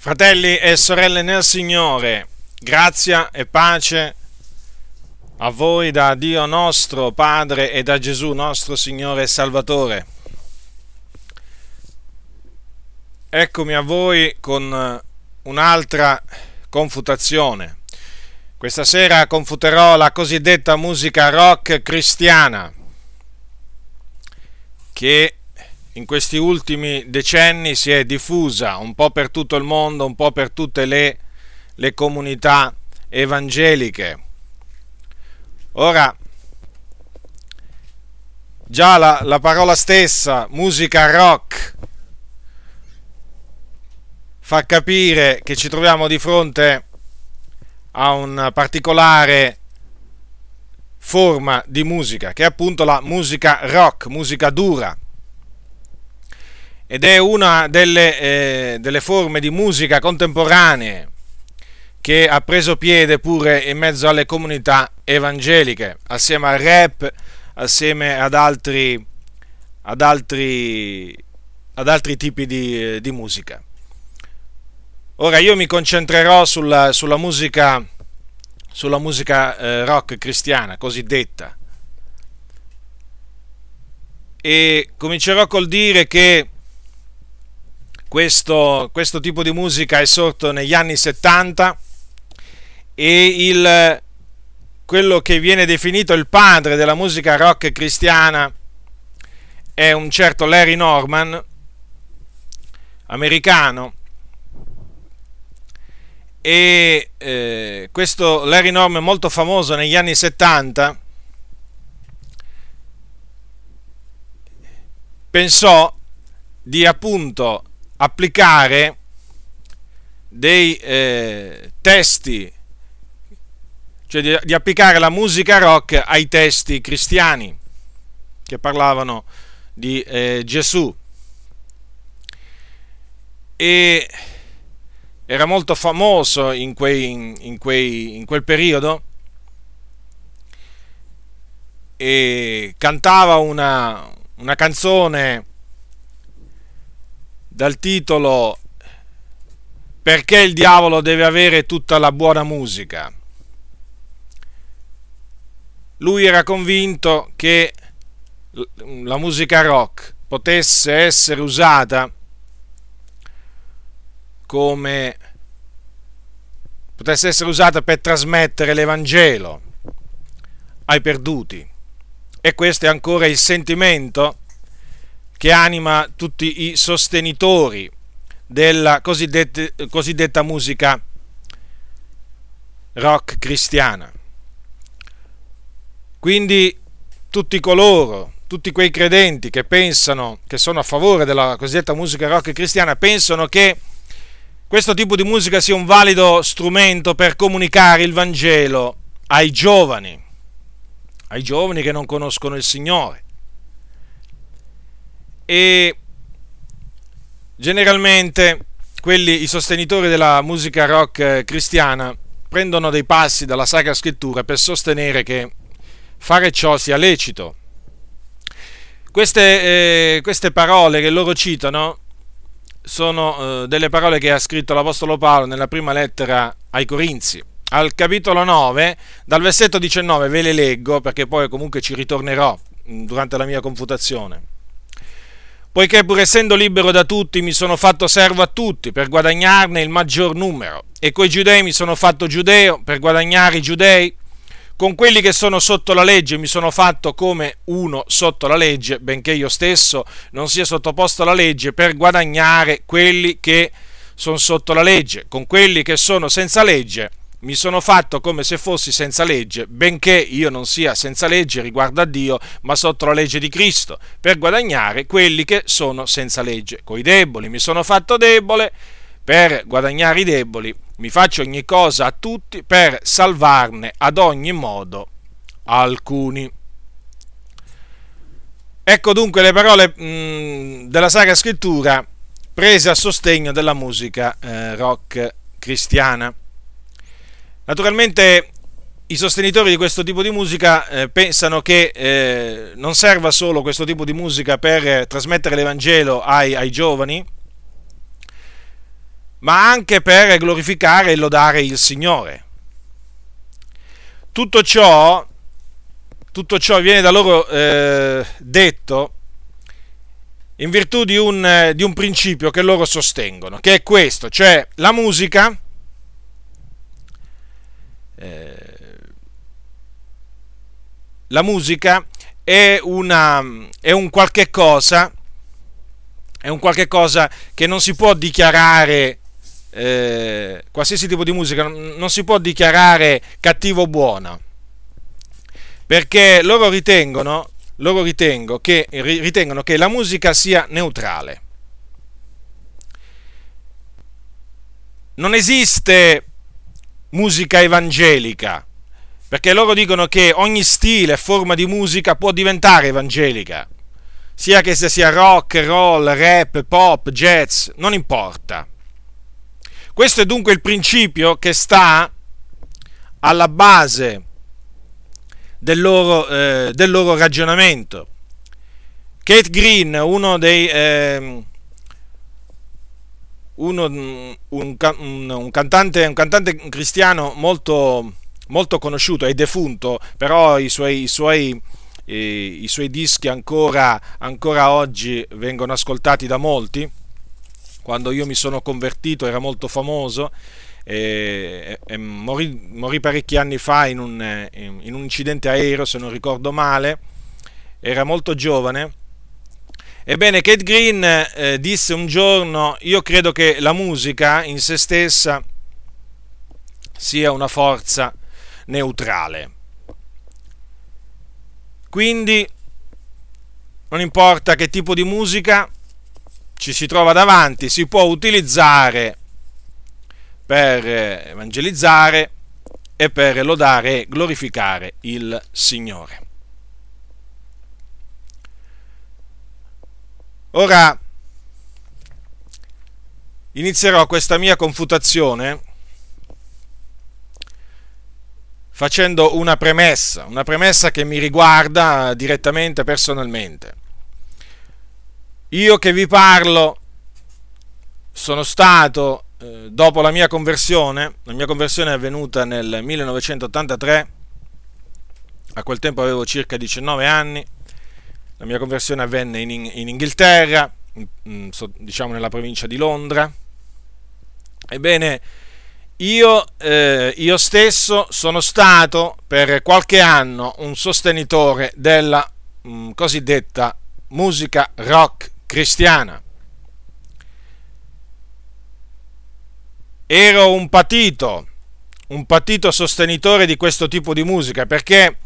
Fratelli e sorelle nel Signore, grazia e pace a voi da Dio nostro Padre e da Gesù nostro Signore e Salvatore. Eccomi a voi con un'altra confutazione. Questa sera confuterò la cosiddetta musica rock cristiana che in questi ultimi decenni si è diffusa un po' per tutto il mondo, un po' per tutte le, le comunità evangeliche. Ora, già la, la parola stessa, musica rock, fa capire che ci troviamo di fronte a una particolare forma di musica, che è appunto la musica rock, musica dura ed è una delle, eh, delle forme di musica contemporanee che ha preso piede pure in mezzo alle comunità evangeliche, assieme al rap, assieme ad altri, ad altri, ad altri tipi di, di, musica. Ora io mi concentrerò sulla, sulla musica, sulla musica eh, rock cristiana, cosiddetta, e comincerò col dire che questo, questo tipo di musica è sorto negli anni 70 e il, quello che viene definito il padre della musica rock cristiana è un certo Larry Norman, americano, e eh, questo Larry Norman molto famoso negli anni 70 pensò di appunto applicare dei eh, testi, cioè di, di applicare la musica rock ai testi cristiani che parlavano di eh, Gesù. E era molto famoso in, quei, in, quei, in quel periodo e cantava una, una canzone dal titolo Perché il diavolo deve avere tutta la buona musica. Lui era convinto che la musica rock potesse essere usata come potesse essere usata per trasmettere l'Evangelo ai perduti. E questo è ancora il sentimento che anima tutti i sostenitori della cosiddetta, cosiddetta musica rock cristiana. Quindi tutti coloro, tutti quei credenti che pensano, che sono a favore della cosiddetta musica rock cristiana, pensano che questo tipo di musica sia un valido strumento per comunicare il Vangelo ai giovani, ai giovani che non conoscono il Signore e generalmente quelli, i sostenitori della musica rock eh, cristiana prendono dei passi dalla Sacra Scrittura per sostenere che fare ciò sia lecito. Queste, eh, queste parole che loro citano sono eh, delle parole che ha scritto l'Apostolo Paolo nella prima lettera ai Corinzi. Al capitolo 9, dal versetto 19, ve le leggo perché poi comunque ci ritornerò mm, durante la mia confutazione poiché pur essendo libero da tutti mi sono fatto servo a tutti per guadagnarne il maggior numero, e coi giudei mi sono fatto giudeo per guadagnare i giudei, con quelli che sono sotto la legge mi sono fatto come uno sotto la legge, benché io stesso non sia sottoposto alla legge, per guadagnare quelli che sono sotto la legge, con quelli che sono senza legge mi sono fatto come se fossi senza legge, benché io non sia senza legge riguardo a Dio, ma sotto la legge di Cristo, per guadagnare quelli che sono senza legge. Coi deboli mi sono fatto debole, per guadagnare i deboli mi faccio ogni cosa a tutti, per salvarne ad ogni modo alcuni. Ecco dunque le parole mh, mm, della Sacra Scrittura prese a sostegno della musica eh, rock cristiana. Naturalmente i sostenitori di questo tipo di musica eh, pensano che eh, non serva solo questo tipo di musica per trasmettere l'Evangelo ai, ai giovani, ma anche per glorificare e lodare il Signore. Tutto ciò, tutto ciò viene da loro eh, detto in virtù di un, di un principio che loro sostengono, che è questo, cioè la musica eh, la musica è, una, è un qualche cosa è un qualche cosa che non si può dichiarare eh, qualsiasi tipo di musica non si può dichiarare cattivo o buona perché loro ritengono loro ritengo che, ritengono che la musica sia neutrale. Non esiste musica evangelica perché loro dicono che ogni stile e forma di musica può diventare evangelica, sia che sia rock, roll, rap, pop, jazz, non importa. Questo è dunque il principio che sta alla base del loro, eh, del loro ragionamento. Kate Green, uno dei... Eh, uno, un, un, un, cantante, un cantante cristiano molto, molto conosciuto, è defunto, però i suoi, i suoi, eh, i suoi dischi ancora, ancora oggi vengono ascoltati da molti. Quando io mi sono convertito era molto famoso e, e morì, morì, parecchi anni fa in un, in un incidente aereo, se non ricordo male, era molto giovane. Ebbene, Kate Green eh, disse un giorno, io credo che la musica in se stessa sia una forza neutrale. Quindi non importa che tipo di musica ci si trova davanti, si può utilizzare per evangelizzare e per lodare e glorificare il Signore. Ora inizierò questa mia confutazione facendo una premessa, una premessa che mi riguarda direttamente personalmente. Io che vi parlo sono stato, eh, dopo la mia conversione, la mia conversione è avvenuta nel 1983, a quel tempo avevo circa 19 anni, la mia conversione avvenne in, in Inghilterra, in, diciamo nella provincia di Londra. Ebbene, io, eh, io, stesso sono stato per qualche anno un sostenitore della mh, mm, cosiddetta musica rock cristiana. Ero un patito, un patito sostenitore di questo tipo di musica perché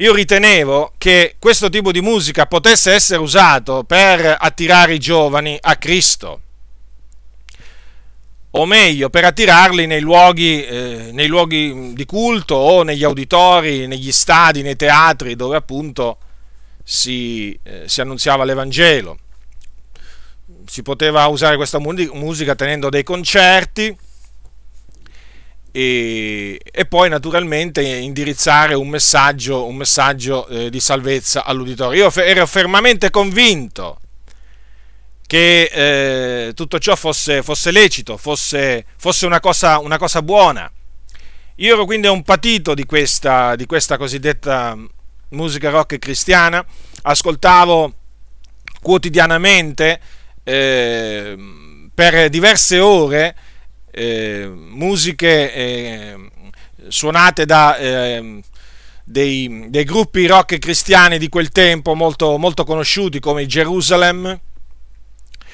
io ritenevo che questo tipo di musica potesse essere usato per attirare i giovani a Cristo o meglio per attirarli nei luoghi, eh, nei luoghi, di culto o negli auditori, negli stadi, nei teatri dove appunto si, eh, si annunziava l'Evangelo. Si poteva usare questa musica tenendo dei concerti e, e poi naturalmente indirizzare un messaggio, un messaggio eh, di salvezza all'uditorio. Io ero fermamente convinto che eh, tutto ciò fosse, fosse lecito, fosse, fosse una, cosa, una, cosa, buona. Io ero quindi un patito di questa, di questa cosiddetta musica rock cristiana, ascoltavo quotidianamente eh, per diverse ore musiche eh, suonate da ehm, dei, dei, gruppi rock cristiani di quel tempo molto, molto conosciuti come Jerusalem,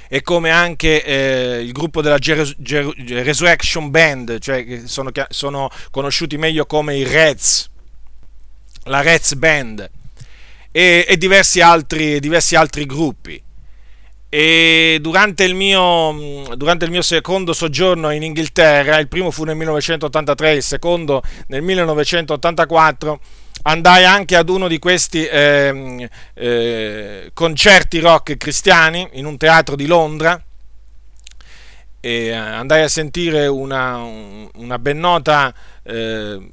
e come anche eh, il gruppo della Ger- Ger- Resurrection Band, cioè sono, sono, conosciuti meglio come i Reds, la Reds Band e, e diversi, altri, diversi altri gruppi. E durante il, mio, durante il mio secondo soggiorno in Inghilterra, il primo fu nel 1983, il secondo nel 1984, andai anche ad uno di questi eh, eh, concerti rock cristiani in un teatro di Londra. E andai a sentire una, una ben nota, eh,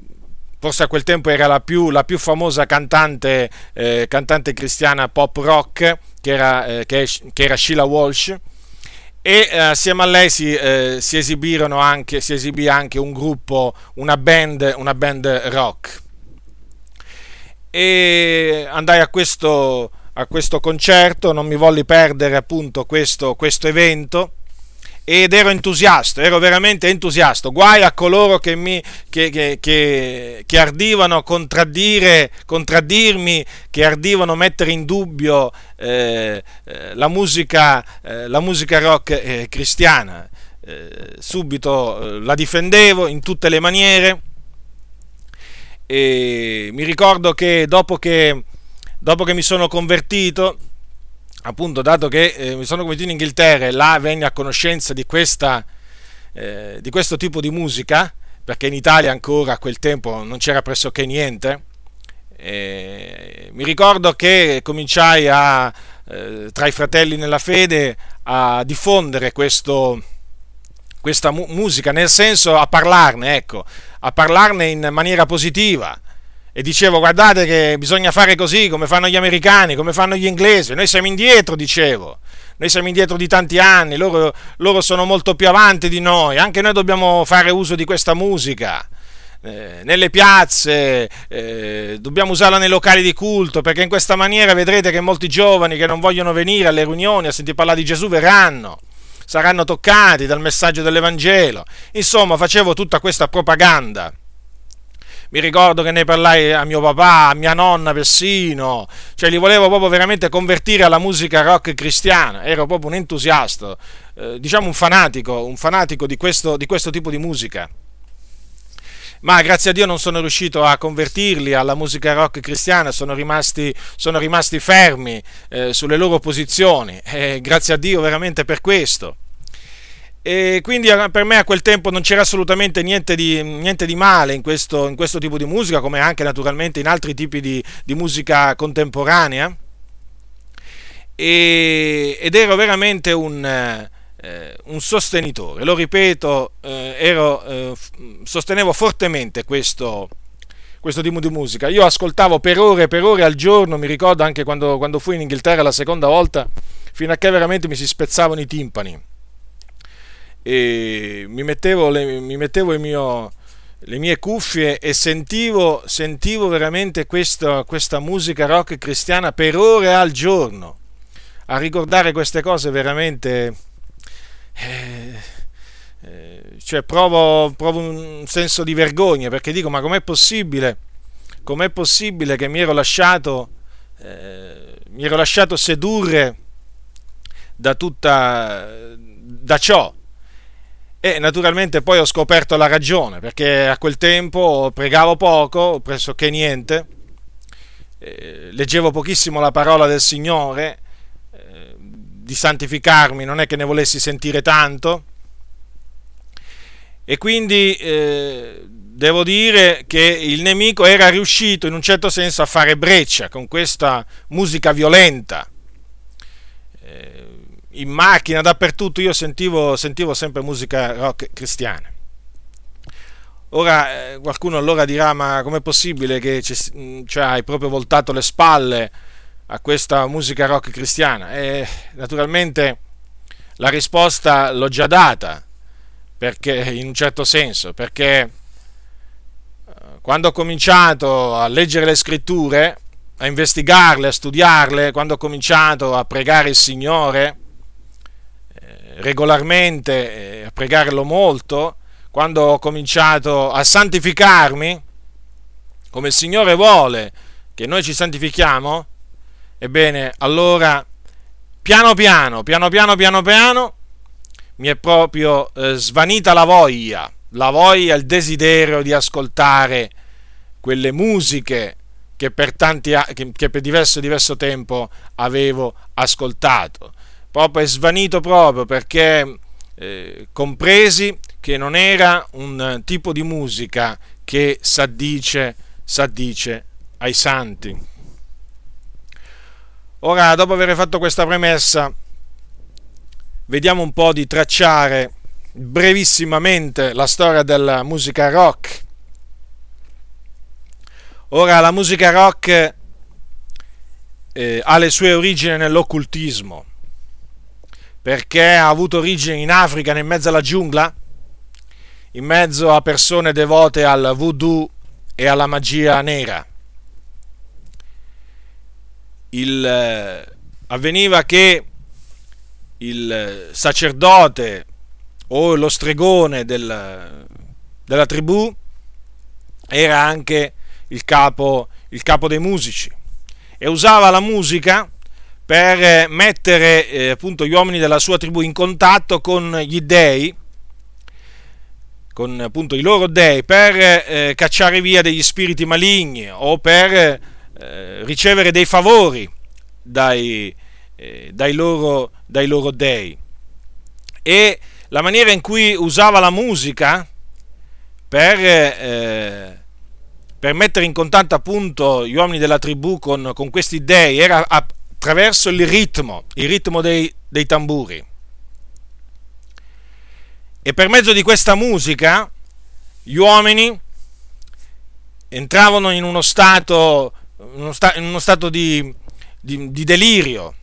forse a quel tempo era la più, la più famosa cantante, eh, cantante cristiana pop rock, che era, eh, che, che era Sheila Walsh e eh, assieme a lei si, eh, si, esibirono anche, si esibì anche un gruppo, una band, una band rock. E andai a questo, a questo concerto, non mi volli perdere appunto questo, questo evento ed ero entusiasta, ero veramente entusiasta. Guai a coloro che, mi, che, che, che, che ardivano contraddire, contraddirmi, che ardivano mettere in dubbio eh, eh la, musica, eh, la, musica, rock eh, cristiana. Eh, subito eh, la difendevo in tutte le maniere e mi ricordo che dopo che, dopo che mi sono convertito, appunto, dato che eh, mi sono convertito in Inghilterra e là venni a conoscenza di, questa, eh, di questo tipo di musica, perché in Italia ancora a quel tempo non c'era pressoché niente, eh, mi ricordo che cominciai a, eh, tra i fratelli nella fede a diffondere questo, questa mu- musica, nel senso a parlarne, ecco, a parlarne in maniera positiva e dicevo guardate che bisogna fare così come fanno gli americani, come fanno gli inglesi, noi siamo indietro, dicevo, noi siamo indietro di tanti anni, loro, loro sono molto più avanti di noi, anche noi dobbiamo fare uso di questa musica. Eh, nelle piazze, eh, dobbiamo usarla nei locali di culto, perché in questa maniera vedrete che molti giovani che non vogliono venire alle riunioni a sentire parlare di Gesù verranno, saranno toccati dal messaggio dell'Evangelo. Insomma, facevo tutta questa propaganda mi ricordo che ne parlai a mio papà, a mia nonna persino, cioè li volevo proprio veramente convertire alla musica rock cristiana, ero proprio un entusiasta, eh, diciamo un fanatico, un fanatico di questo, di questo tipo di musica. Ma grazie a Dio non sono riuscito a convertirli alla musica rock cristiana, sono rimasti, sono rimasti fermi eh, sulle loro posizioni. E grazie a Dio veramente per questo. E quindi per me a quel tempo non c'era assolutamente niente di, niente di male in questo, in questo, tipo di musica, come anche naturalmente in altri tipi di, di musica contemporanea. E, ed ero veramente un, eh, un, sostenitore, lo ripeto, eh, ero, eh, sostenevo fortemente questo, questo tipo di musica. Io ascoltavo per ore e per ore al giorno, mi ricordo anche quando, quando fui in Inghilterra la seconda volta, fino a che veramente mi si spezzavano i timpani e mi mettevo, le, mi mettevo mio, le mie cuffie e sentivo, sentivo veramente questa, questa musica rock cristiana per ore al giorno. A ricordare queste cose veramente... Eh, eh, cioè provo, provo, un senso di vergogna perché dico ma com'è possibile com'è possibile che mi ero lasciato eh, mi ero lasciato sedurre da tutta da ciò e naturalmente poi ho scoperto la ragione, perché a quel tempo pregavo poco, pressoché niente, eh, leggevo pochissimo la parola del Signore, eh, di santificarmi non è che ne volessi sentire tanto, e quindi eh, devo dire che il nemico era riuscito in un certo senso a fare breccia con questa musica violenta in macchina, dappertutto, io sentivo, sentivo sempre musica rock cristiana. Ora eh, qualcuno allora dirà: Ma com'è possibile che cioè, hai proprio voltato le spalle a questa musica rock cristiana? E naturalmente la risposta l'ho già data, perché in un certo senso, perché eh, quando ho cominciato a leggere le scritture, a investigarle, a studiarle, quando ho cominciato a pregare il Signore, regolarmente, eh, a pregarlo molto, quando ho cominciato a santificarmi, come il Signore vuole che noi ci santifichiamo, ebbene, allora, piano piano, piano piano, piano piano, mi è proprio eh, svanita la voglia, la voglia, il desiderio di ascoltare quelle musiche che per, tanti, che, che per diverso, diverso tempo avevo ascoltato proprio è svanito proprio perché eh, compresi che non era un tipo di musica che s'addice, s'addice ai santi. Ora, dopo aver fatto questa premessa, vediamo un po' di tracciare brevissimamente la storia della musica rock. Ora, la musica rock eh, ha le sue origini nell'occultismo perché ha avuto origine in Africa, nel mezzo alla giungla, in mezzo a persone devote al voodoo e alla magia nera. Il, eh, avveniva che il sacerdote o lo stregone del, della tribù era anche il capo, il capo dei musici e usava la musica per mettere eh, appunto gli uomini della sua tribù in contatto con gli dei, con appunto i loro dei, per eh, cacciare via degli spiriti maligni o per eh, ricevere dei favori dai, eh, dai, loro, dai loro dei. E la maniera in cui usava la musica per, eh, per mettere in contatto appunto gli uomini della tribù con, con questi dei era attraverso il ritmo, il ritmo dei, dei tamburi. E per mezzo di questa musica gli uomini entravano in uno stato, uno, sta, in uno stato di, di, di, delirio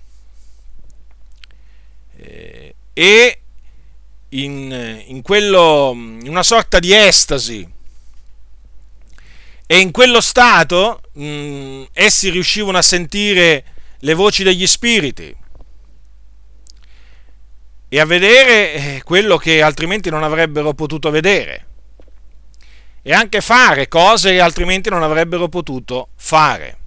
eh, e in, in, quello, in una sorta di estasi. E in quello stato mh, essi riuscivano a sentire le voci degli spiriti e a vedere eh, quello che altrimenti non avrebbero potuto vedere e anche fare cose che altrimenti non avrebbero potuto fare.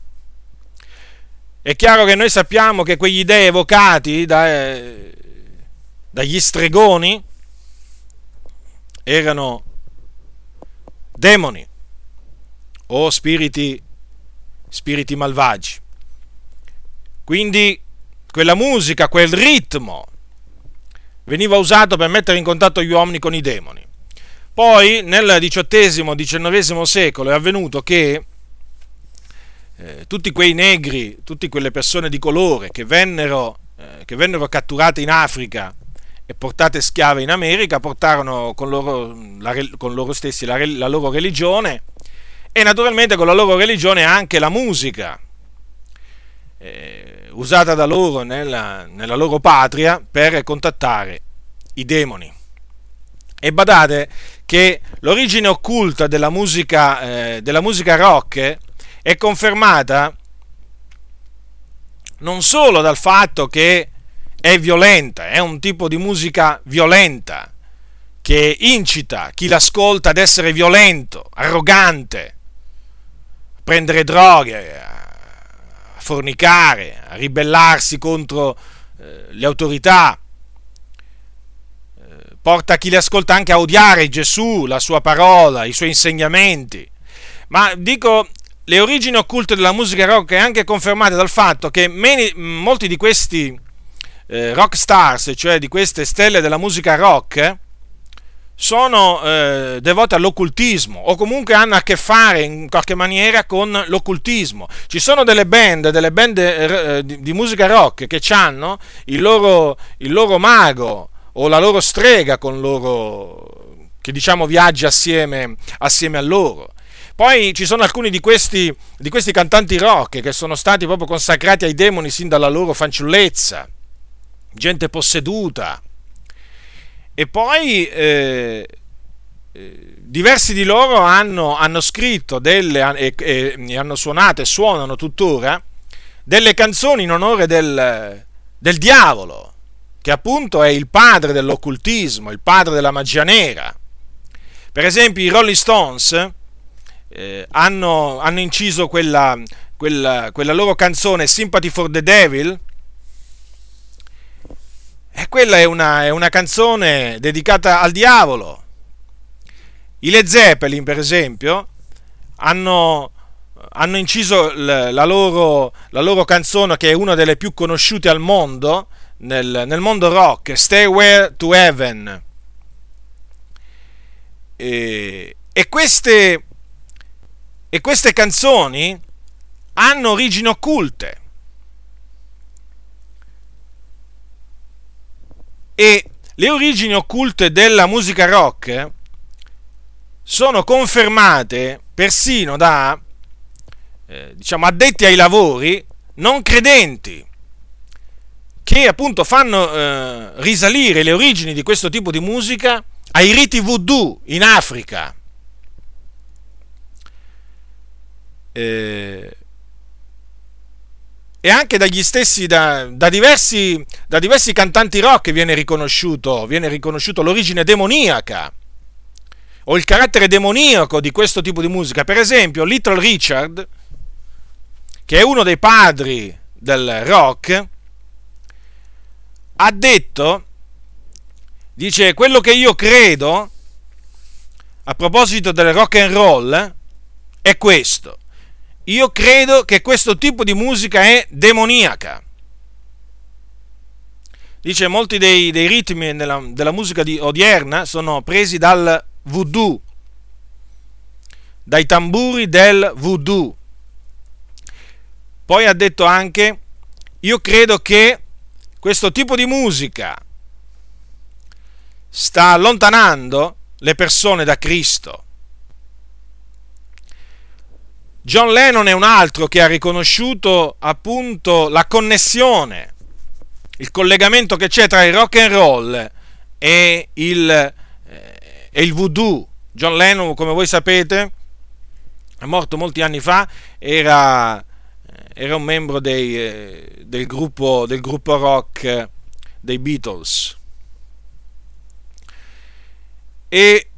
È chiaro che noi sappiamo che quegli dei evocati da, eh, dagli stregoni erano demoni o spiriti, spiriti malvagi. Quindi quella musica, quel ritmo veniva usato per mettere in contatto gli uomini con i demoni. Poi nel XVIII-XIX secolo è avvenuto che eh, tutti quei negri, tutte quelle persone di colore che vennero, eh, che vennero catturate in Africa e portate schiave in America, portarono con loro, la, con loro stessi la, la loro religione e naturalmente con la loro religione anche la musica eh, usata da loro nella, nella, loro patria per contattare i demoni. E badate che l'origine occulta della musica, eh, della musica rock è confermata non solo dal fatto che è violenta, è un tipo di musica violenta che incita chi l'ascolta ad essere violento, arrogante, a prendere droghe, fornicare, a ribellarsi contro eh, le autorità, eh, porta chi le ascolta anche a odiare Gesù, la sua parola, i suoi insegnamenti. Ma dico, le origini occulte della musica rock è anche confermate dal fatto che meni, molti di questi eh, rock stars, cioè di queste stelle della musica rock, sono eh, devote all'occultismo o comunque hanno a che fare in qualche maniera con l'occultismo. Ci sono delle band, delle band eh, di, di, musica rock che hanno il loro, il loro mago o la loro strega con loro, che diciamo viaggia assieme, assieme a loro. Poi ci sono alcuni di questi, di questi cantanti rock che sono stati proprio consacrati ai demoni sin dalla loro fanciullezza gente posseduta. E poi eh, eh, diversi di loro hanno, hanno scritto delle, e, e, hanno suonato e suonano tuttora delle canzoni in onore del, del diavolo, che appunto è il padre dell'occultismo, il padre della magia nera. Per esempio i Rolling Stones eh, hanno, hanno, inciso quella, quella, quella loro canzone Sympathy for the Devil, e quella è una, è una canzone dedicata al diavolo. I Led Zeppelin, per esempio, hanno, hanno inciso la loro, la loro, canzone, che è una delle più conosciute al mondo, nel, nel mondo rock, Stairway to Heaven. E, e, queste, e queste canzoni hanno origini occulte. E le origini occulte della musica rock sono confermate persino da eh, diciamo, addetti ai lavori non credenti che appunto fanno eh, risalire le origini di questo tipo di musica ai riti voodoo in Africa. Eh, e anche dagli stessi, da, da, diversi, da diversi cantanti rock viene riconosciuto, viene riconosciuto l'origine demoniaca o il carattere demoniaco di questo tipo di musica. Per esempio, Little Richard, che è uno dei padri del rock, ha detto, dice, quello che io credo, a proposito del rock and roll, è questo. Io credo che questo tipo di musica è demoniaca. Dice, molti dei, dei ritmi della, della musica di, odierna sono presi dal voodoo, dai tamburi del voodoo. Poi ha detto anche, io credo che questo tipo di musica sta allontanando le persone da Cristo. John Lennon è un altro che ha riconosciuto appunto la connessione, il collegamento che c'è tra il rock and roll e il, eh, e il voodoo. John Lennon, come voi sapete, è morto molti anni fa, era era un membro dei, eh, del, gruppo, del gruppo rock dei Beatles. E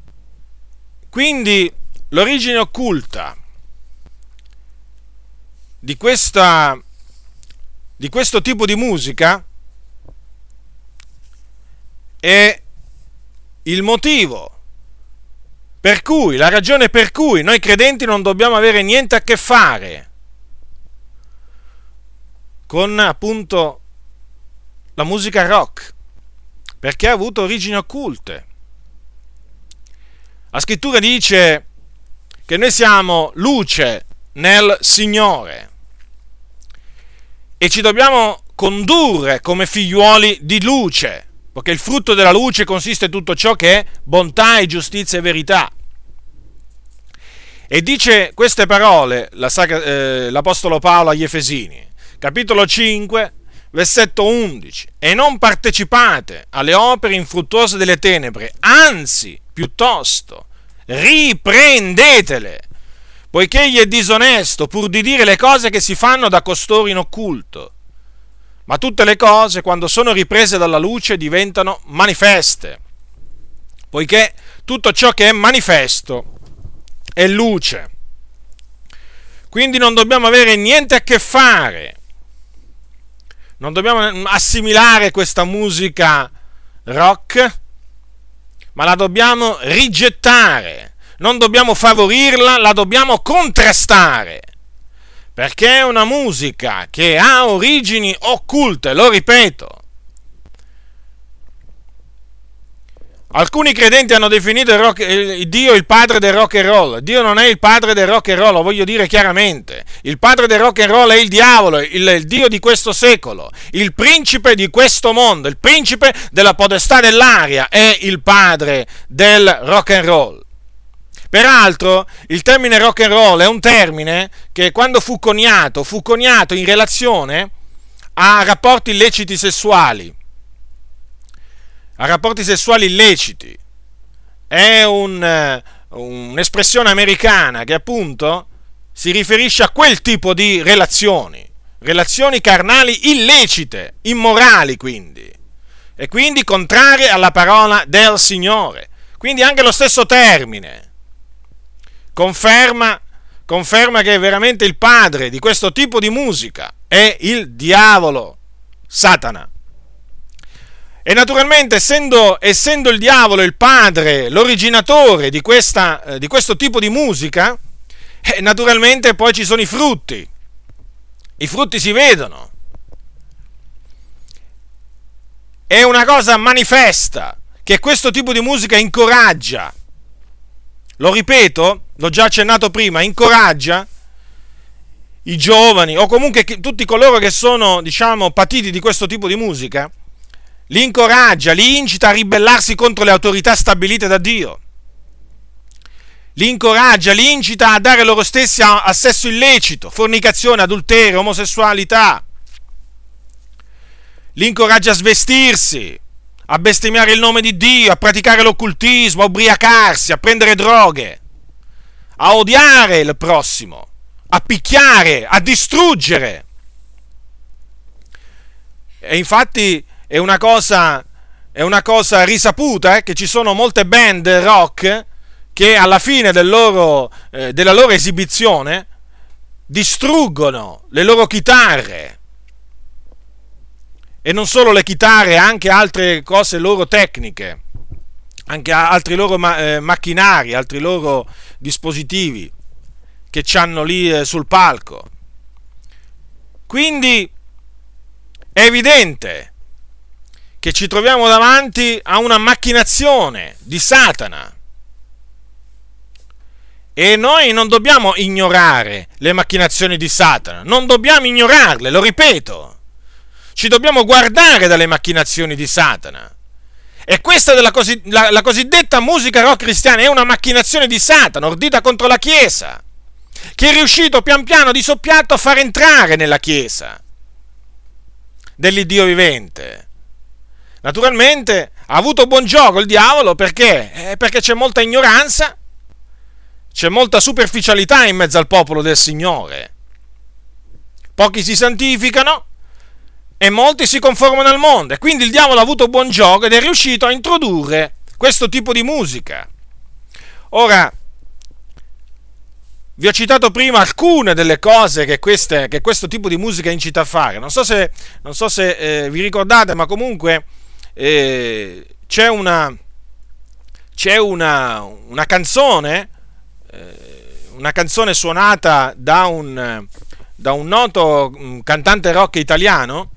quindi l'origine occulta di, questa, di questo tipo di musica è il motivo per cui, la ragione per cui noi credenti non dobbiamo avere niente a che fare con appunto la musica rock, perché ha avuto origini occulte. La scrittura dice che noi siamo luce nel Signore e ci dobbiamo condurre come figliuoli di luce, perché il frutto della luce consiste in tutto ciò che è bontà e giustizia e verità. E dice queste parole eh, l'Apostolo Paolo agli Efesini capitolo 5, versetto 11, e non partecipate alle opere infruttuose delle tenebre, anzi, piuttosto, riprendetele, poiché egli è disonesto pur di dire le cose che si fanno da costoro in occulto. Ma tutte le cose, quando sono riprese dalla luce, diventano manifeste, poiché tutto ciò che è manifesto è luce. Quindi non dobbiamo avere niente a che fare non dobbiamo assimilare questa musica rock, ma la dobbiamo rigettare, non dobbiamo favorirla, la dobbiamo contrastare, perché è una musica che ha origini occulte, lo ripeto, Alcuni credenti hanno definito il rock, il Dio il padre del rock and roll. Dio non è il padre del rock and roll, lo voglio dire chiaramente. Il padre del rock and roll è il diavolo, il, il Dio di questo secolo, il principe di questo mondo, il principe della podestà dell'aria è il padre del rock and roll. Peraltro, il termine rock and roll è un termine che quando fu coniato, fu coniato in relazione a rapporti illeciti sessuali a rapporti sessuali illeciti. È un, eh, un'espressione americana che appunto si riferisce a quel tipo di relazioni, relazioni carnali illecite, immorali quindi, e quindi contrarie alla parola del Signore. Quindi anche lo stesso termine conferma, conferma che veramente il padre di questo tipo di musica è il diavolo, Satana. E naturalmente, essendo, essendo, il diavolo il padre, l'originatore di, questa, eh, di questo tipo di musica, eh, naturalmente poi ci sono i frutti. I frutti si vedono. È una cosa manifesta che questo tipo di musica incoraggia. Lo ripeto, l'ho già accennato prima, incoraggia i giovani o comunque tutti coloro che sono, diciamo, patiti di questo tipo di musica li incoraggia, li incita a ribellarsi contro le autorità stabilite da Dio. Li incoraggia, li incita a dare loro stessi a, a sesso illecito, fornicazione, adulterio, omosessualità. li incoraggia a svestirsi, a bestemmiare il nome di Dio, a praticare l'occultismo, a ubriacarsi, a prendere droghe, a odiare il prossimo, a picchiare, a distruggere. E infatti è una cosa, è una cosa risaputa eh, che ci sono molte band rock che alla fine del loro, eh, della loro esibizione distruggono le loro chitarre. E non solo le chitarre, anche altre cose loro tecniche, anche altri loro ma- eh, macchinari, altri loro dispositivi che hanno lì eh, sul palco. Quindi è evidente che ci troviamo davanti a una macchinazione di Satana. E noi non dobbiamo ignorare le macchinazioni di Satana, non dobbiamo ignorarle, lo ripeto. Ci dobbiamo guardare dalle macchinazioni di Satana. E questa della cosi- la, la cosiddetta musica rock cristiana è una macchinazione di Satana, ordita contro la Chiesa, che è riuscito pian piano di soppiatto a far entrare nella Chiesa dell'Iddio vivente. Naturalmente ha avuto buon gioco il diavolo perché? Eh, perché c'è molta ignoranza, c'è molta superficialità in mezzo al popolo del Signore. Pochi si santificano e molti si conformano al mondo. E quindi il diavolo ha avuto buon gioco ed è riuscito a introdurre questo tipo di musica. Ora, vi ho citato prima alcune delle cose che, queste, che, questo tipo di musica incita a fare. Non so se, non so se eh, vi ricordate, ma comunque eh, c'è, una, c'è una, una canzone, eh, una canzone suonata da un, da un noto mm, cantante rock italiano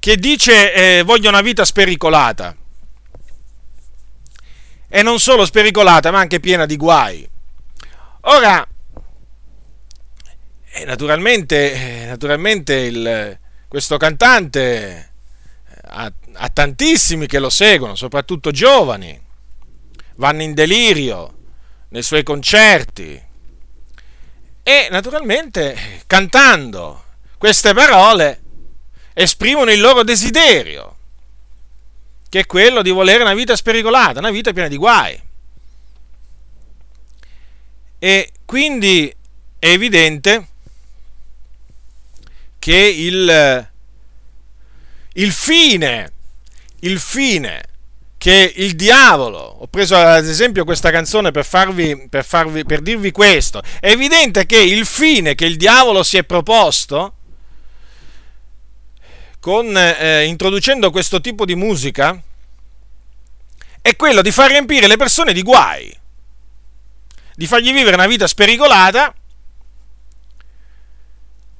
che dice eh, voglio una vita spericolata. E non solo spericolata, ma anche piena di guai. Ora, eh, naturalmente, eh, naturalmente il, questo cantante ha, ha tantissimi che lo seguono, soprattutto giovani, vanno in delirio nei suoi concerti e naturalmente cantando queste parole esprimono il loro desiderio, che è quello di volere una vita spericolata, una vita piena di guai. E quindi è evidente che il, il fine, il fine che il diavolo, ho preso ad esempio questa canzone per, farvi, per, farvi, per dirvi questo, è evidente che il fine che il diavolo si è proposto, con, eh, introducendo questo tipo di musica, è quello di far riempire le persone di guai di fargli vivere una vita spericolata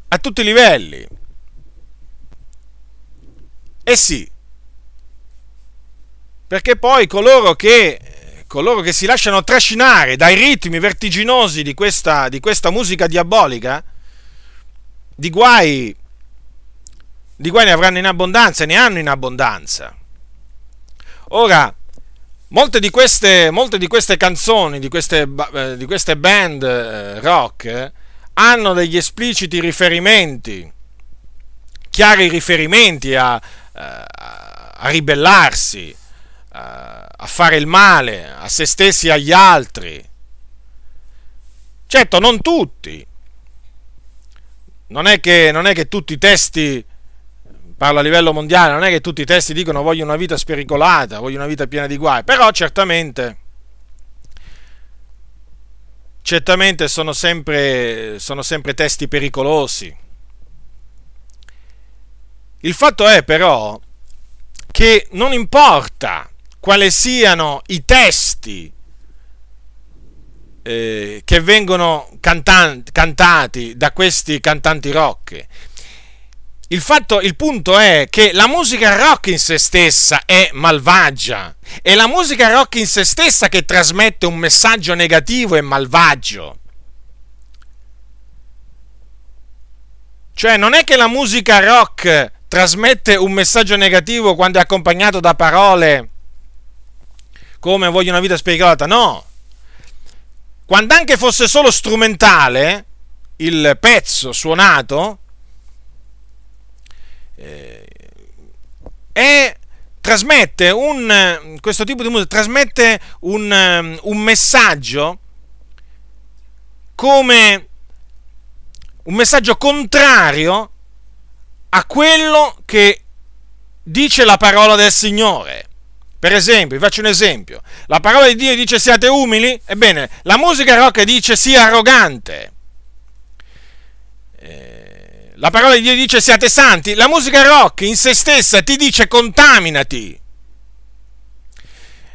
a tutti i livelli. Eh sì, perché poi coloro che, coloro che si lasciano trascinare dai ritmi vertiginosi di questa, di questa musica diabolica, di guai, di guai ne avranno in abbondanza, ne hanno in abbondanza. Ora, Molte di queste, molte di queste canzoni, di queste, eh, di queste band eh, rock, eh, hanno degli espliciti riferimenti, chiari riferimenti a, a, ribellarsi, a fare il male a se stessi e agli altri. Certo, non tutti. Non è che, non è che tutti i testi parlo a livello mondiale, non è che tutti i testi dicono voglio una vita spericolata, voglio una vita piena di guai, però certamente, certamente sono sempre, sono sempre testi pericolosi. Il fatto è però che non importa quali siano i testi eh, che vengono cantan- cantati da questi cantanti rock, il, fatto, il punto è che la musica rock in se stessa è malvagia. È la musica rock in se stessa che trasmette un messaggio negativo e malvagio. Cioè, non è che la musica rock trasmette un messaggio negativo quando è accompagnato da parole come voglio una vita spericolata, no. Quando anche fosse solo strumentale il pezzo suonato, eh, è, trasmette un, questo tipo di musica trasmette un, un messaggio come un messaggio contrario a quello che dice la parola del Signore. Per esempio, vi faccio un esempio. La parola di Dio dice siate umili, ebbene, la musica rock dice sia arrogante. Eh, la parola di Dio dice siate santi, la musica rock in se stessa ti dice contaminati.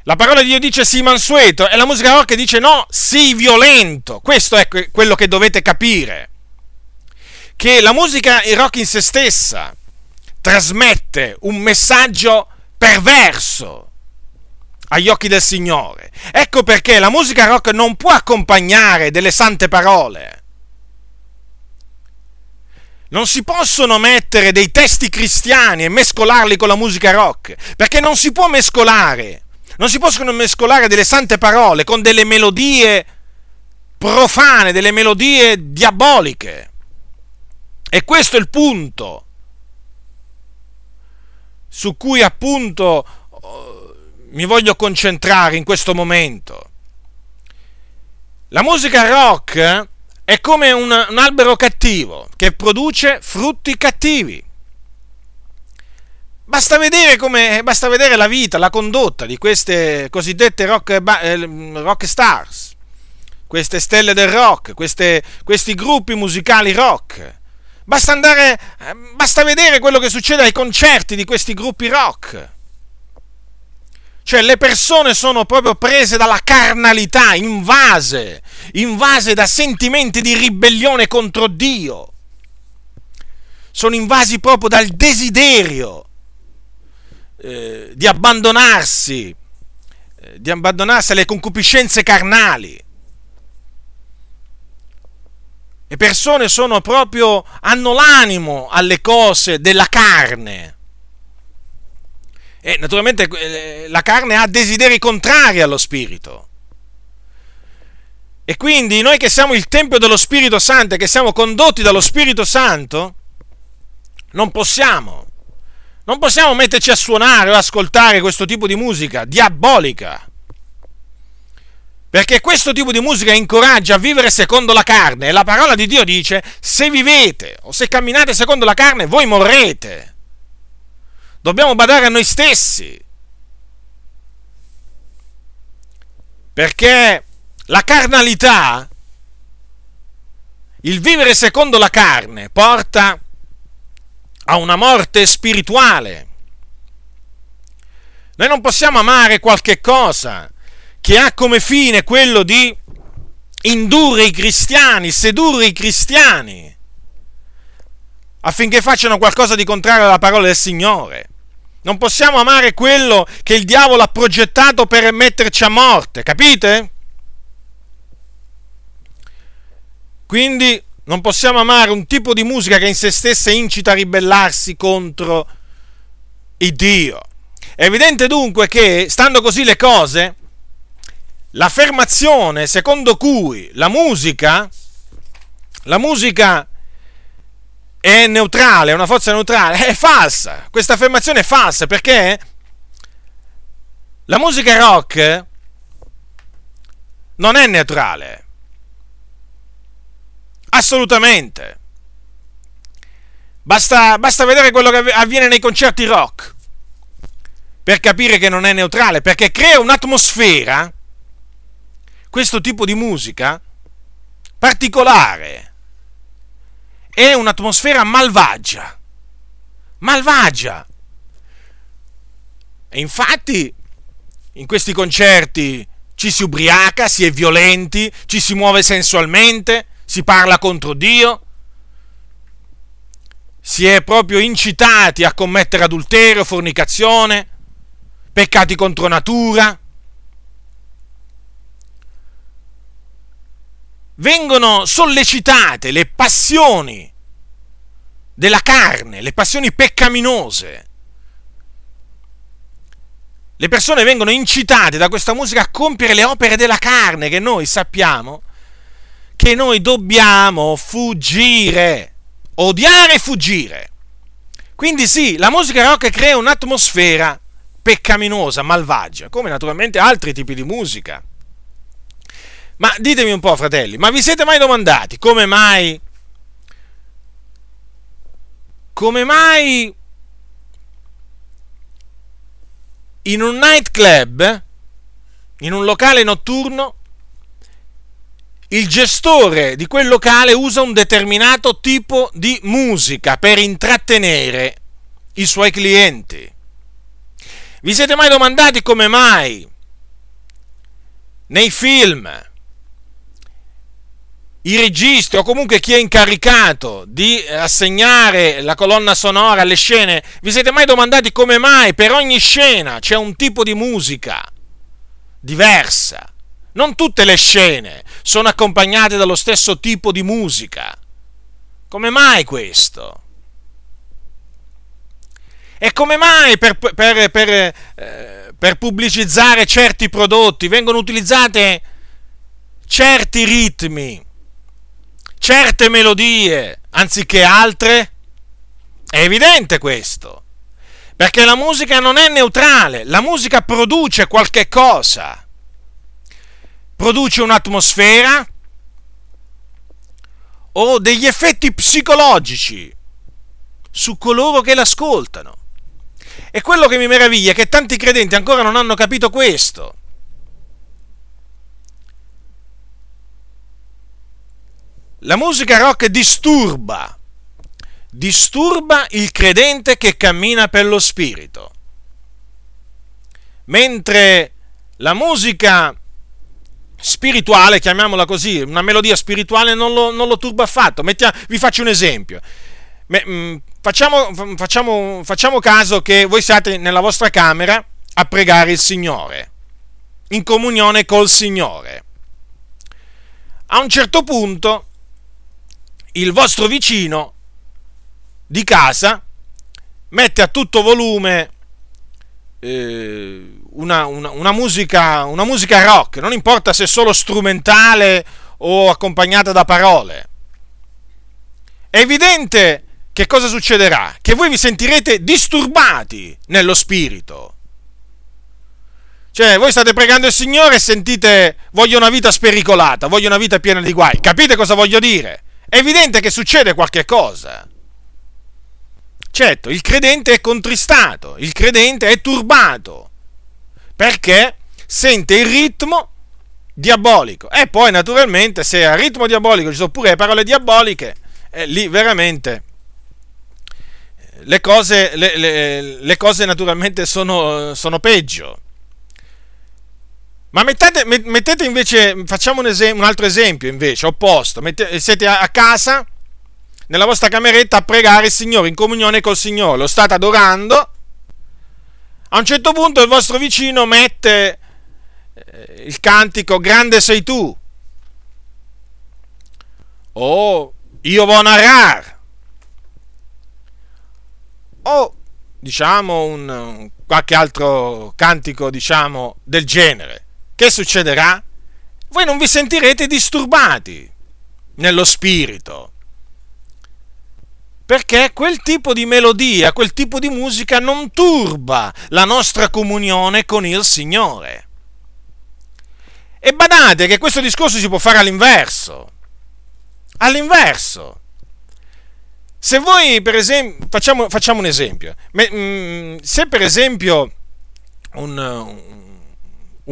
La parola di Dio dice sii mansueto e la musica rock dice no, sii violento. Questo è quello che dovete capire. Che la musica rock in se stessa trasmette un messaggio perverso agli occhi del Signore. Ecco perché la musica rock non può accompagnare delle sante parole. Non si possono mettere dei testi cristiani e mescolarli con la musica rock, perché non si può mescolare. Non si possono mescolare delle sante parole con delle melodie profane, delle melodie diaboliche. E questo è il punto su cui appunto mi voglio concentrare in questo momento. La musica rock è come un, un albero cattivo che produce frutti cattivi. Basta vedere, come, basta vedere, la vita, la condotta di queste cosiddette rock, eh, rock stars, queste stelle del rock, queste, questi gruppi musicali rock. Basta, andare, eh, basta vedere quello che succede ai concerti di questi gruppi rock. Cioè le persone sono proprio prese dalla carnalità, invase, invase da sentimenti di ribellione contro Dio. Sono invasi proprio dal desiderio eh, di abbandonarsi, eh, di abbandonarsi alle concupiscenze carnali. Le persone sono proprio, hanno l'animo alle cose della carne e naturalmente eh, la carne ha desideri contrari allo spirito. E quindi noi che siamo il Tempio dello Spirito Santo e che siamo condotti dallo Spirito Santo, non possiamo, non possiamo metterci a suonare o ascoltare questo tipo di musica diabolica. Perché questo tipo di musica incoraggia a vivere secondo la carne e la parola di Dio dice, se vivete o se camminate secondo la carne, voi morrete. Dobbiamo badare a noi stessi. Perché la carnalità, il vivere secondo la carne, porta a una morte spirituale. Noi non possiamo amare qualche cosa che ha come fine quello di indurre i cristiani, sedurre i cristiani, affinché facciano qualcosa di contrario alla parola del Signore. Non possiamo amare quello che il diavolo ha progettato per metterci a morte, capite? Quindi non possiamo amare un tipo di musica che in se stessa incita a ribellarsi contro il Dio. È evidente dunque che, stando così le cose, l'affermazione secondo cui la musica, la musica è neutrale, è una forza neutrale, è falsa. Questa affermazione è falsa perché la musica rock non è neutrale. Assolutamente. Basta, basta vedere quello che avviene nei concerti rock per capire che non è neutrale, perché crea un'atmosfera, questo tipo di musica, particolare è un'atmosfera malvagia. Malvagia. E infatti in questi concerti ci si ubriaca, si è violenti, ci si muove sensualmente, si parla contro Dio, si è proprio incitati a commettere adulterio, fornicazione, peccati contro natura. Vengono sollecitate le passioni della carne, le passioni peccaminose. Le persone vengono incitate da questa musica a compiere le opere della carne che noi sappiamo che noi dobbiamo fuggire, odiare e fuggire. Quindi sì, la musica rock crea un'atmosfera peccaminosa, malvagia, come naturalmente altri tipi di musica. Ma ditemi un po', fratelli, ma vi siete mai domandati come mai come mai in un nightclub, in un locale notturno, il gestore di quel locale usa un determinato tipo di musica per intrattenere i suoi clienti. Vi siete mai domandati come mai nei film i registi o comunque chi è incaricato di assegnare la colonna sonora alle scene, vi siete mai domandati come mai per ogni scena c'è un tipo di musica diversa? Non tutte le scene sono accompagnate dallo stesso tipo di musica. Come mai questo? E come mai per, per, per, eh, per pubblicizzare certi prodotti vengono utilizzate certi ritmi, certe melodie anziché altre? È evidente questo. Perché la musica non è neutrale, la musica produce qualche cosa produce un'atmosfera o degli effetti psicologici su coloro che l'ascoltano. E quello che mi meraviglia è che tanti credenti ancora non hanno capito questo. La musica rock disturba, disturba il credente che cammina per lo spirito. Mentre la musica spirituale, chiamiamola così, una melodia spirituale non lo, non lo turba affatto. Mettia, vi faccio un esempio. Mm, facciamo, facciamo, facciamo caso che voi siate nella vostra camera a pregare il Signore, in comunione col Signore. A un certo punto il vostro vicino di casa mette a tutto volume eh, una, una, una, musica, una musica rock, non importa se solo strumentale o accompagnata da parole. È evidente che cosa succederà? Che voi vi sentirete disturbati nello spirito. Cioè, voi state pregando il Signore e sentite voglio una vita spericolata, voglio una vita piena di guai. Capite cosa voglio dire? È evidente che succede qualche cosa. Certo, il credente è contristato, il credente è turbato, perché sente il ritmo diabolico. E poi, naturalmente, se al ritmo diabolico ci sono pure le parole diaboliche, eh, lì veramente le cose, le, le, le cose naturalmente sono, sono peggio. Ma mettete, mettete, invece, facciamo un, esempio, un altro esempio invece, opposto. Mettete, siete a casa nella vostra cameretta a pregare il Signore, in comunione col Signore, lo state adorando, a un certo punto il vostro vicino mette eh, il cantico Grande sei tu, o Io vo narrar, o diciamo un, qualche altro cantico diciamo del genere. Che succederà? Voi non vi sentirete disturbati nello spirito perché quel tipo di melodia, quel tipo di musica non turba la nostra comunione con il Signore. E badate che questo discorso si può fare all'inverso. All'inverso. Se voi, per esempio, facciamo, facciamo un esempio. Mm, se per esempio un, un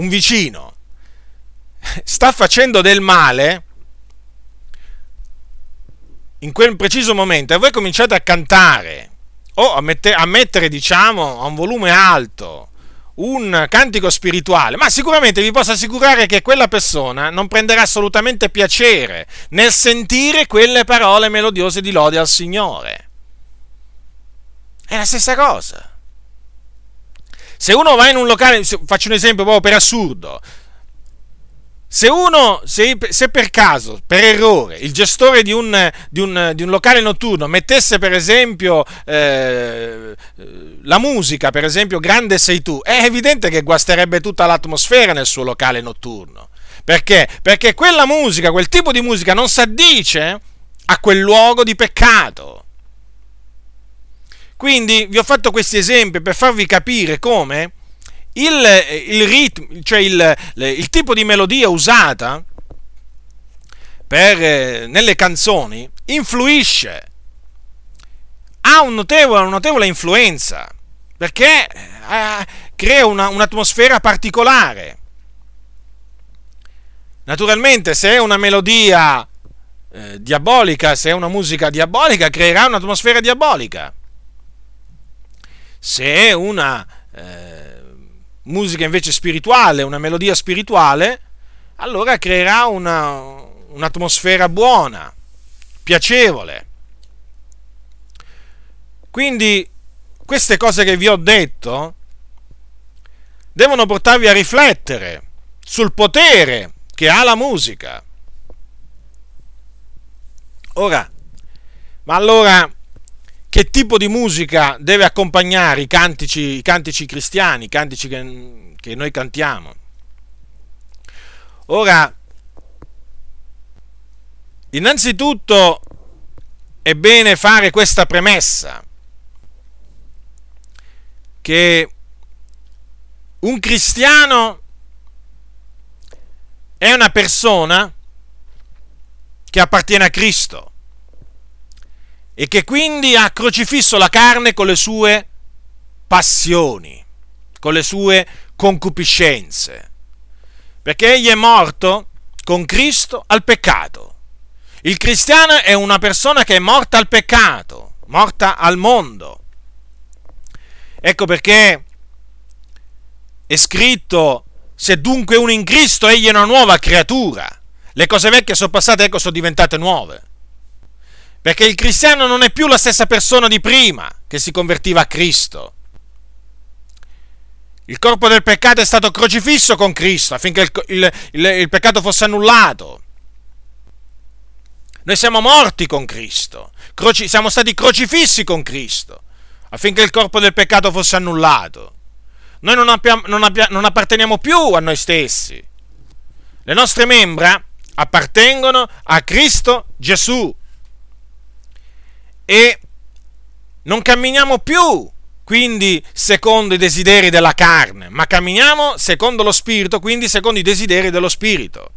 vicino sta facendo del male, in quel preciso momento e voi cominciate a cantare o a, mette, a mettere, diciamo, a un volume alto un cantico spirituale, ma sicuramente vi posso assicurare che quella persona non prenderà assolutamente piacere nel sentire quelle parole melodiose di lode al Signore. È la stessa cosa. Se uno va in un locale, faccio un esempio proprio per assurdo, se uno, se, se, per caso, per errore, il gestore di un, di un, di un locale notturno mettesse per esempio eh, la musica, per esempio Grande sei tu, è evidente che guasterebbe tutta l'atmosfera nel suo locale notturno. Perché? Perché quella musica, quel tipo di musica non si addice a quel luogo di peccato. Quindi vi ho fatto questi esempi per farvi capire come il, il ritmo, cioè il, il tipo di melodia usata per, nelle canzoni influisce, ha un notevole, una notevole influenza, perché eh, crea una, un'atmosfera particolare. Naturalmente se è una melodia eh, diabolica, se è una musica diabolica, creerà un'atmosfera diabolica. Se è una eh, musica invece spirituale, una melodia spirituale, allora creerà una, un'atmosfera buona, piacevole. Quindi queste cose che vi ho detto devono portarvi a riflettere sul potere che ha la musica. Ora, ma allora che tipo di musica deve accompagnare i cantici, i cantici cristiani, i cantici che, che noi cantiamo? Ora, innanzitutto è bene fare questa premessa, che un cristiano è una persona che appartiene a Cristo e che quindi ha crocifisso la carne con le sue passioni, con le sue concupiscenze, perché egli è morto con Cristo al peccato. Il cristiano è una persona che è morta al peccato, morta al mondo. Ecco perché è scritto, se dunque uno in Cristo, egli è una nuova creatura. Le cose vecchie sono passate, ecco, sono diventate nuove. Perché il cristiano non è più la stessa persona di prima che si convertiva a Cristo. Il corpo del peccato è stato crocifisso con Cristo affinché il, il, il, il peccato fosse annullato. Noi siamo morti con Cristo, Croci, siamo stati crocifissi con Cristo affinché il corpo del peccato fosse annullato. Noi non, abbiamo, non, abbia, non apparteniamo più a noi stessi. Le nostre membra appartengono a Cristo Gesù e non camminiamo più quindi secondo i desideri della carne, ma camminiamo secondo lo Spirito, quindi secondo i desideri dello Spirito.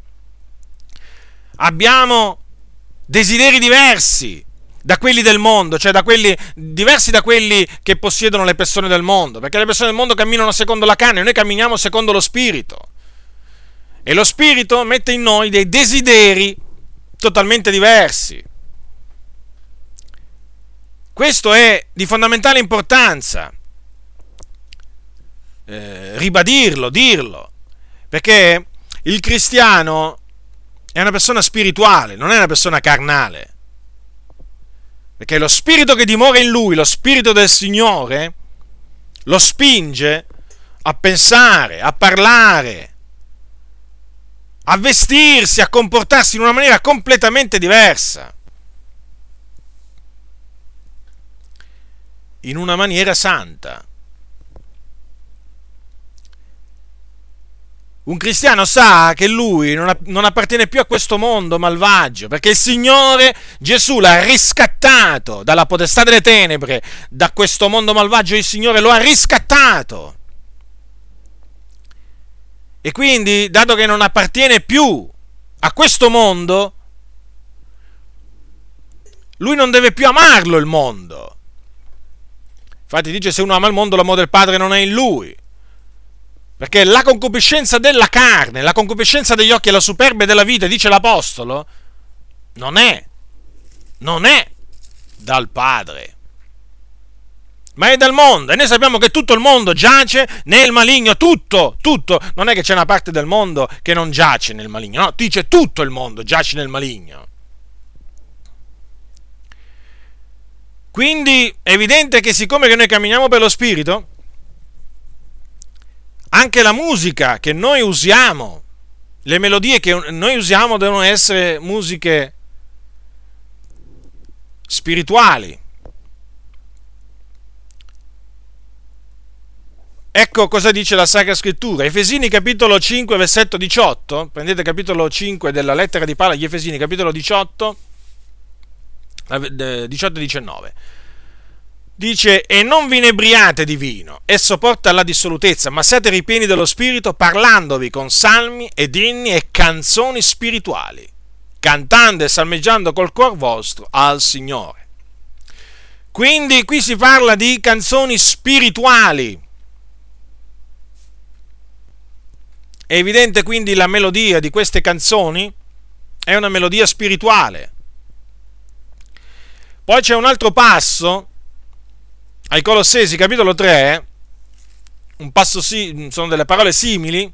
Abbiamo desideri diversi da quelli del mondo, cioè da quelli, diversi da quelli che possiedono le persone del mondo, perché le persone del mondo camminano secondo la carne, noi camminiamo secondo lo Spirito. E lo Spirito mette in noi dei desideri totalmente diversi. Questo è di fondamentale importanza. Eh, ribadirlo, dirlo, perché il cristiano è una persona spirituale, non è una persona carnale. Perché lo spirito che dimora in lui, lo spirito del Signore, lo spinge a pensare, a parlare, a vestirsi, a comportarsi in una maniera completamente diversa. In una maniera santa. Un cristiano sa che lui non, appartiene più a questo mondo malvagio, perché il Signore Gesù l'ha riscattato dalla potestà delle tenebre, da questo mondo malvagio il Signore lo ha riscattato. E quindi, dato che non appartiene più a questo mondo, lui non deve più amarlo il mondo, Infatti dice se uno ama il mondo l'amore del Padre non è in lui. Perché la concupiscenza della carne, la concupiscenza degli occhi e la superbia della vita, dice l'Apostolo, non è, non è dal Padre, ma è dal mondo. E noi sappiamo che tutto il mondo giace nel maligno, tutto, tutto. Non è che c'è una parte del mondo che non giace nel maligno, no, dice tutto il mondo giace nel maligno. Quindi è evidente che siccome che noi camminiamo per lo Spirito, anche la musica che noi usiamo, le melodie che noi usiamo devono essere musiche spirituali. Ecco cosa dice la Sacra Scrittura. Efesini capitolo 5 versetto 18, prendete capitolo 5 della lettera di Paolo agli Efesini capitolo 18 18 e 19. dice e non vi inebriate di vino, esso porta alla dissolutezza, ma siate ripieni dello Spirito parlandovi con salmi ed inni e canzoni spirituali, cantando e salmeggiando col cuor vostro al Signore. Quindi qui si parla di canzoni spirituali. È evidente quindi la melodia di queste canzoni è una melodia spirituale. Poi c'è un altro passo ai Colossesi, capitolo 3, un passo sì, sono delle parole simili.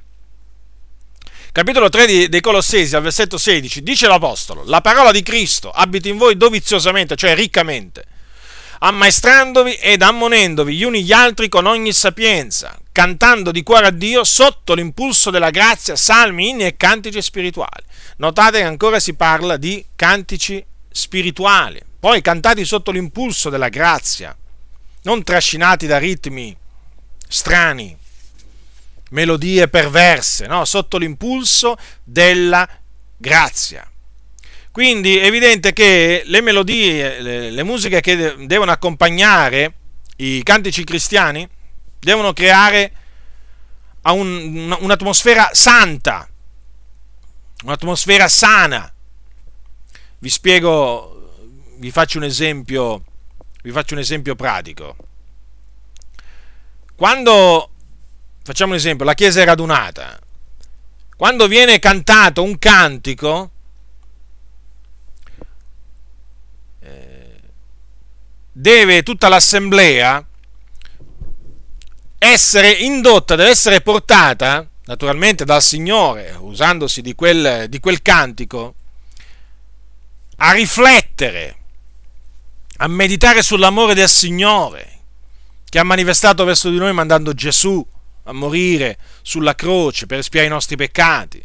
Capitolo 3 dei Colossesi, al versetto 16, dice l'Apostolo, la parola di Cristo abita in voi doviziosamente, cioè riccamente, ammaestrandovi ed ammonendovi gli uni gli altri con ogni sapienza, cantando di cuore a Dio sotto l'impulso della grazia, salmi, inni e cantici spirituali. Notate che ancora si parla di cantici spirituali, poi cantati sotto l'impulso della grazia non trascinati da ritmi strani, melodie perverse, no? sotto l'impulso della grazia. Quindi è evidente che le melodie, le, le musiche che devono accompagnare i cantici cristiani devono creare un, un'atmosfera santa, un'atmosfera sana. Vi spiego, vi faccio un esempio vi faccio un esempio pratico. Quando, facciamo un esempio, la chiesa è radunata, quando viene cantato un cantico, eh, deve tutta l'assemblea essere indotta, deve essere portata, naturalmente dal Signore, usandosi di quel, di quel cantico, a riflettere a meditare sull'amore del Signore che ha manifestato verso di noi mandando Gesù a morire sulla croce per espiare i nostri peccati.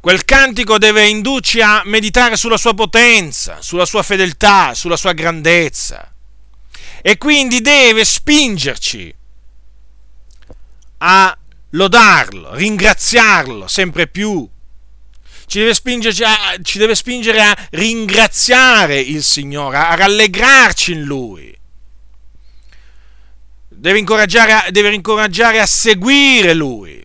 Quel cantico deve indurci a meditare sulla sua potenza, sulla sua fedeltà, sulla sua grandezza e quindi deve spingerci a lodarlo, ringraziarlo sempre più, ci deve, a, ci deve spingere a ringraziare il Signore, a rallegrarci in Lui. Deve incoraggiare, a, deve incoraggiare a seguire Lui.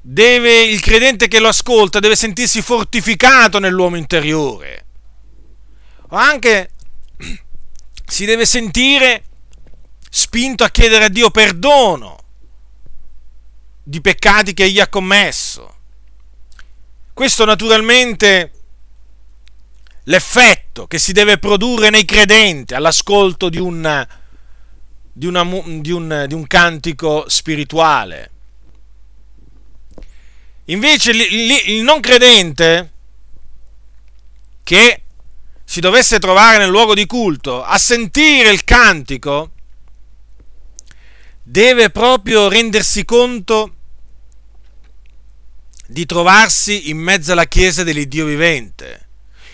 Deve, il credente che lo ascolta deve sentirsi fortificato nell'uomo interiore. O anche si deve sentire spinto a chiedere a Dio perdono di peccati che egli ha commesso. Questo naturalmente l'effetto che si deve produrre nei credenti all'ascolto di un, di, una, di, un, di un, cantico spirituale. Invece il non credente che si dovesse trovare nel luogo di culto a sentire il cantico deve proprio rendersi conto di trovarsi in mezzo alla chiesa dell'Iddio vivente,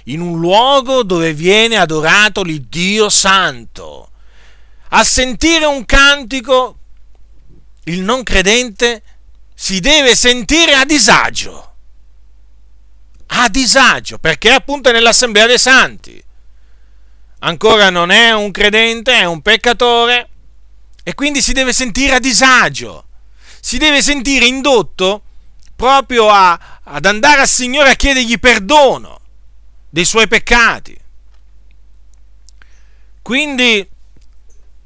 in un luogo dove viene adorato l'Iddio santo. A sentire un cantico, il non credente si deve sentire a disagio. A disagio, perché appunto è nell'assemblea dei santi. Ancora non è un credente, è un peccatore e quindi si deve sentire a disagio. Si deve sentire indotto proprio a, ad andare al Signore a chiedergli perdono dei suoi peccati. Quindi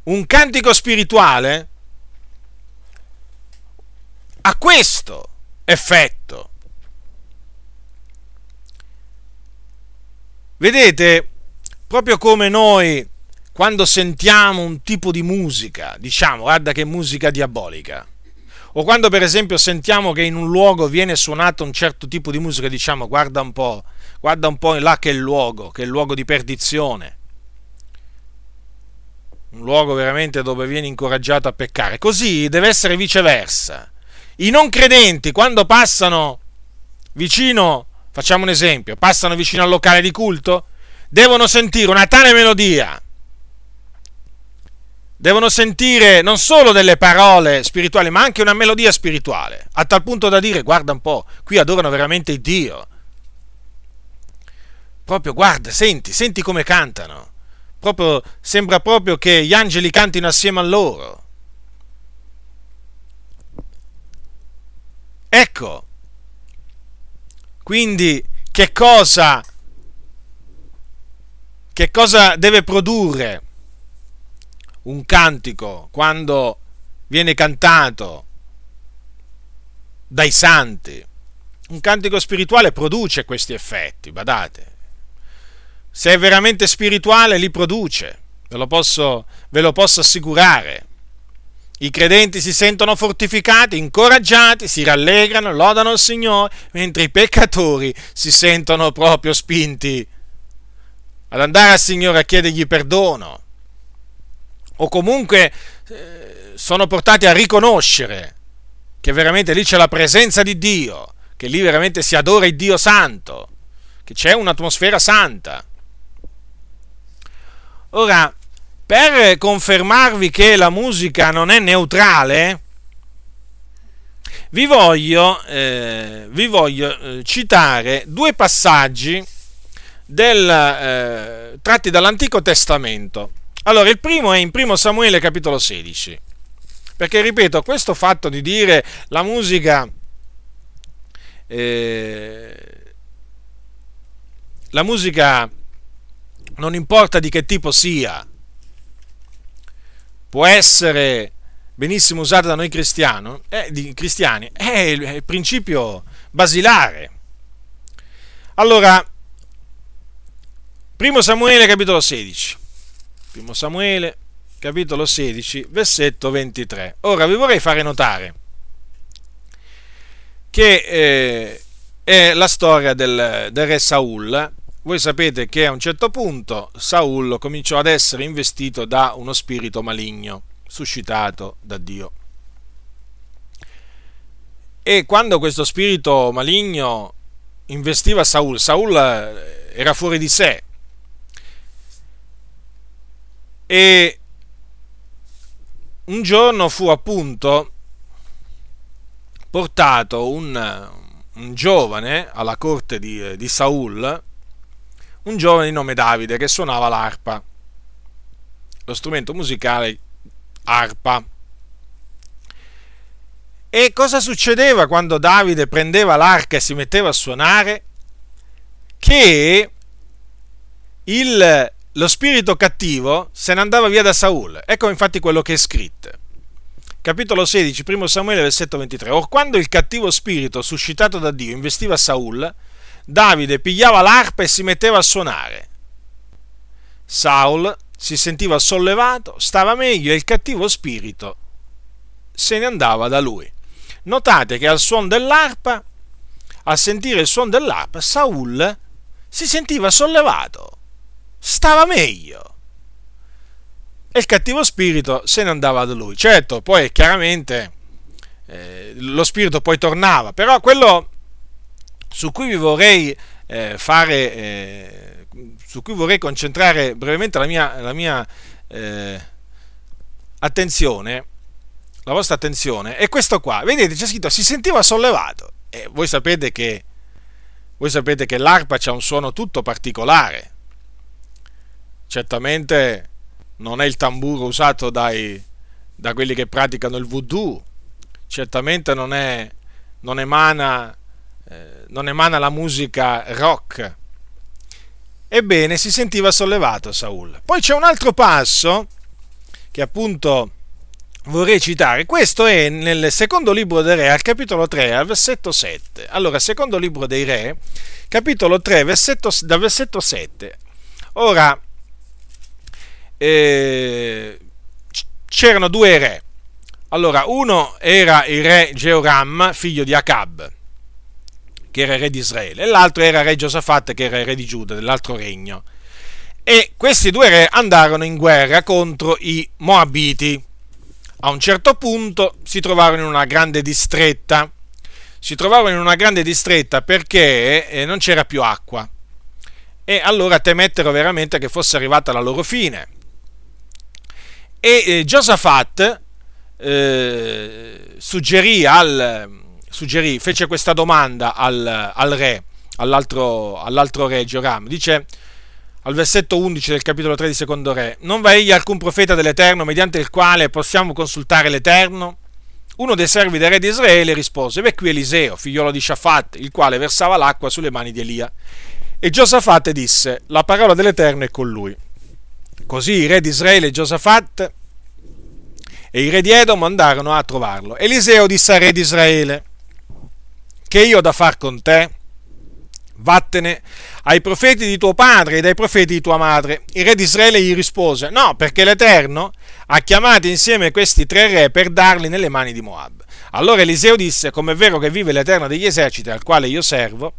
un cantico spirituale ha questo effetto. Vedete, proprio come noi quando sentiamo un tipo di musica, diciamo, guarda che musica diabolica o quando per esempio sentiamo che in un luogo viene suonato un certo tipo di musica, diciamo guarda un po', guarda un po' là che è il luogo, che è il luogo di perdizione. Un luogo veramente dove viene incoraggiato a peccare. Così deve essere viceversa. I non credenti quando passano vicino, facciamo un esempio, passano vicino al locale di culto, devono sentire una tale melodia devono sentire non solo delle parole spirituali, ma anche una melodia spirituale, a tal punto da dire, guarda un po', qui adorano veramente Dio. proprio guarda, senti, senti come cantano. Proprio, sembra proprio che gli angeli cantino assieme a loro. Ecco, quindi che cosa, che cosa deve produrre un cantico quando viene cantato dai santi? Un cantico spirituale produce questi effetti, badate. Se è veramente spirituale li produce, ve lo posso, ve lo posso assicurare. I credenti si sentono fortificati, incoraggiati, si rallegrano, lodano il Signore, mentre i peccatori si sentono proprio spinti ad andare al Signore a chiedergli perdono o comunque eh, sono portati a riconoscere che veramente lì c'è la presenza di Dio, che lì veramente si adora il Dio santo, che c'è un'atmosfera santa. Ora, per confermarvi che la musica non è neutrale, vi voglio, eh, vi voglio eh, citare due passaggi del, eh, tratti dall'Antico Testamento. Allora, il primo è in 1 Samuele capitolo 16, perché ripeto, questo fatto di dire la musica, eh, la musica non importa di che tipo sia, può essere benissimo usata da noi cristiano, eh, cristiani, è il, è il principio basilare. Allora, primo Samuele capitolo 16. Primo Samuele capitolo 16, versetto 23. Ora vi vorrei fare notare che eh, è la storia del, del re Saul voi sapete che a un certo punto Saul cominciò ad essere investito da uno spirito maligno, suscitato da Dio. E quando questo spirito maligno investiva Saul, Saul era fuori di sé. E un giorno fu appunto portato un, un giovane alla corte di, di Saul, un giovane di nome Davide che suonava l'arpa, lo strumento musicale arpa. E cosa succedeva quando Davide prendeva l'arca e si metteva a suonare? Che il, lo spirito cattivo se ne andava via da Saul. Ecco infatti quello che è scritto. Capitolo 16, 1 Samuele, versetto 23. Or quando il cattivo spirito suscitato da Dio investiva Saul, Davide pigliava l'arpa e si metteva a suonare. Saul si sentiva sollevato, stava meglio e il cattivo spirito se ne andava da lui. Notate che al suono dell'arpa, a sentire il suono dell'arpa, Saul si sentiva sollevato, stava meglio. E il cattivo spirito se ne andava da lui. Certo, poi chiaramente eh, lo spirito poi tornava, però quello su cui vi vorrei eh, fare, eh, su cui vorrei concentrare brevemente la mia, la mia eh, attenzione, la vostra attenzione, è questo qua. Vedete, c'è scritto si sentiva sollevato. E voi sapete che, voi sapete che l'arpa ha un suono tutto particolare. Certamente non è il tamburo usato dai, da quelli che praticano il voodoo, certamente non, è, non emana eh, non emana la musica rock. Ebbene, si sentiva sollevato Saul. Poi c'è un altro passo che appunto vorrei citare. Questo è nel secondo libro dei Re, al capitolo 3, al versetto 7. Allora, secondo libro dei Re, capitolo 3, versetto, dal versetto 7. Ora, eh, c'erano due re. Allora, uno era il re Georam, figlio di Acab, che era re di Israele, e l'altro era re Giosafat, che era re di Giuda, dell'altro regno. E questi due re andarono in guerra contro i Moabiti. A un certo punto si trovarono in una grande distretta. Si trovarono in una grande distretta perché eh, non c'era più acqua. E allora temettero veramente che fosse arrivata la loro fine. E eh, Giosafat eh, suggerì al, suggerì, fece questa domanda al, al re, all'altro, all'altro re Gioram. Dice al versetto 11 del capitolo 3 di secondo re, non va egli alcun profeta dell'Eterno mediante il quale possiamo consultare l'Eterno? Uno dei servi del re di Israele rispose, ve qui Eliseo, figliolo di Shafat, il quale versava l'acqua sulle mani di Elia. E Giosafat disse, la parola dell'Eterno è con lui. Così i re di Israele Giosafat e i re di Edom andarono a trovarlo. Eliseo disse al re di Israele, che io ho da far con te? Vattene ai profeti di tuo padre ed ai profeti di tua madre. Il re di Israele gli rispose, no, perché l'Eterno ha chiamato insieme questi tre re per darli nelle mani di Moab. Allora Eliseo disse, come è vero che vive l'Eterno degli eserciti al quale io servo,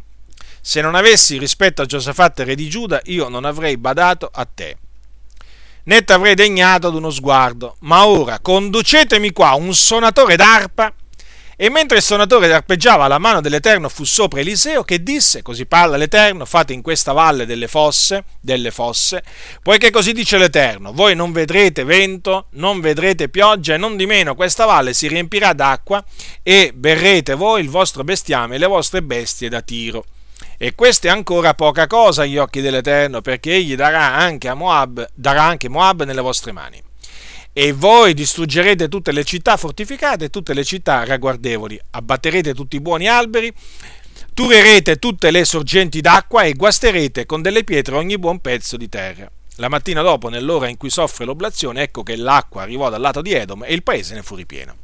se non avessi rispetto a Giosafat re di Giuda, io non avrei badato a te né t'avrei degnato ad uno sguardo. Ma ora conducetemi qua un sonatore d'arpa. E mentre il sonatore arpeggiava la mano dell'Eterno fu sopra Eliseo che disse, così parla l'Eterno, fate in questa valle delle fosse, delle fosse, poiché così dice l'Eterno, voi non vedrete vento, non vedrete pioggia e non di meno questa valle si riempirà d'acqua e berrete voi il vostro bestiame e le vostre bestie da tiro. E questo è ancora poca cosa agli occhi dell'Eterno, perché egli darà anche, a Moab, darà anche Moab nelle vostre mani. E voi distruggerete tutte le città fortificate e tutte le città ragguardevoli, abbatterete tutti i buoni alberi, turerete tutte le sorgenti d'acqua e guasterete con delle pietre ogni buon pezzo di terra. La mattina dopo, nell'ora in cui soffre l'oblazione, ecco che l'acqua arrivò dal lato di Edom e il paese ne fu ripieno.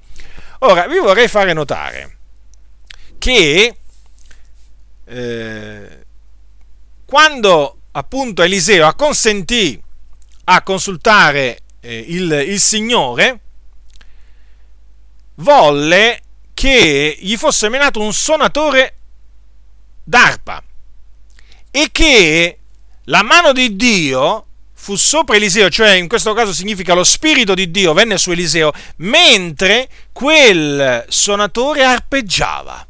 Ora, vi vorrei fare notare che eh, quando appunto Eliseo acconsentì a consultare eh, il, il Signore, volle che gli fosse menato un suonatore d'arpa e che la mano di Dio fu sopra Eliseo, cioè in questo caso significa lo spirito di Dio venne su Eliseo, mentre quel suonatore arpeggiava.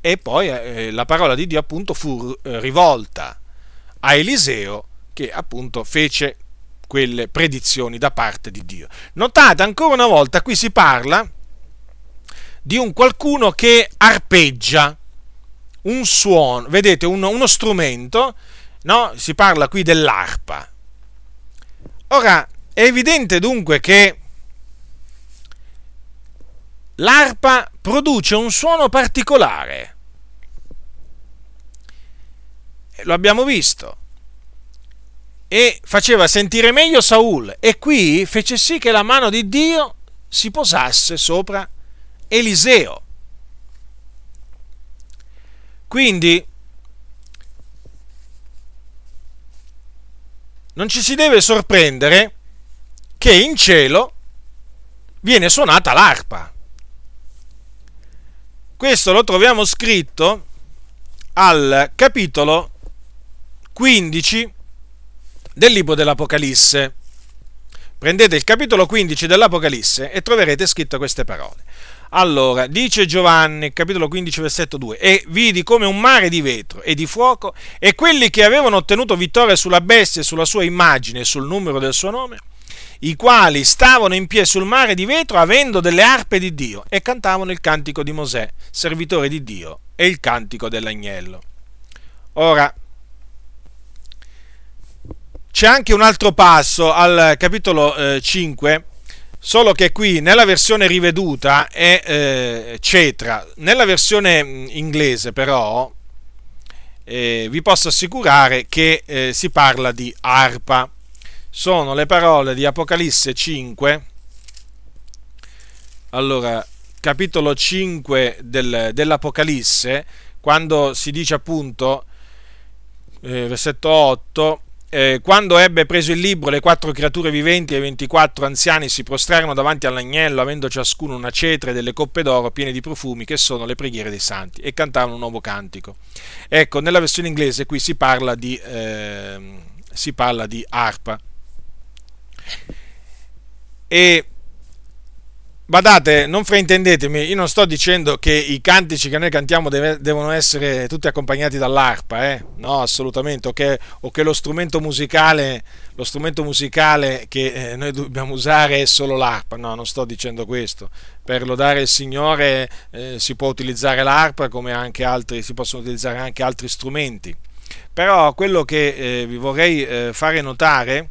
E poi eh, la parola di Dio appunto fu eh, rivolta a Eliseo che appunto fece quelle predizioni da parte di Dio. Notate ancora una volta, qui si parla di un qualcuno che arpeggia un suono, vedete, uno, uno strumento, no? Si parla qui dell'arpa. Ora, è evidente dunque che l'arpa produce un suono particolare. Lo abbiamo visto. E faceva sentire meglio Saul. E qui fece sì che la mano di Dio si posasse sopra Eliseo. Quindi non ci si deve sorprendere che in cielo viene suonata l'arpa. Questo lo troviamo scritto al capitolo 15 del libro dell'Apocalisse. Prendete il capitolo 15 dell'Apocalisse e troverete scritto queste parole. Allora, dice Giovanni, capitolo 15, versetto 2, e vidi come un mare di vetro e di fuoco, e quelli che avevano ottenuto vittoria sulla bestia e sulla sua immagine e sul numero del suo nome, i quali stavano in piedi sul mare di vetro avendo delle arpe di Dio e cantavano il cantico di Mosè, servitore di Dio, e il cantico dell'agnello. Ora, c'è anche un altro passo al capitolo eh, 5, solo che qui nella versione riveduta è eh, cetra, nella versione mm, inglese però eh, vi posso assicurare che eh, si parla di arpa sono le parole di Apocalisse 5, allora, capitolo 5 del, dell'Apocalisse, quando si dice appunto, eh, versetto 8, eh, quando ebbe preso il libro, le quattro creature viventi e i 24 anziani si prostrarono davanti all'agnello, avendo ciascuno una cetra e delle coppe d'oro piene di profumi, che sono le preghiere dei santi, e cantavano un nuovo cantico. Ecco, nella versione inglese qui si parla di, eh, si parla di arpa. E badate, non fraintendetemi, io non sto dicendo che i cantici che noi cantiamo deve, devono essere tutti accompagnati dall'arpa, eh? no, assolutamente, o che, o che lo, strumento musicale, lo strumento musicale che eh, noi dobbiamo usare è solo l'arpa, no, non sto dicendo questo. Per lodare il Signore eh, si può utilizzare l'arpa come anche altri, si possono utilizzare anche altri strumenti. Però quello che eh, vi vorrei eh, fare notare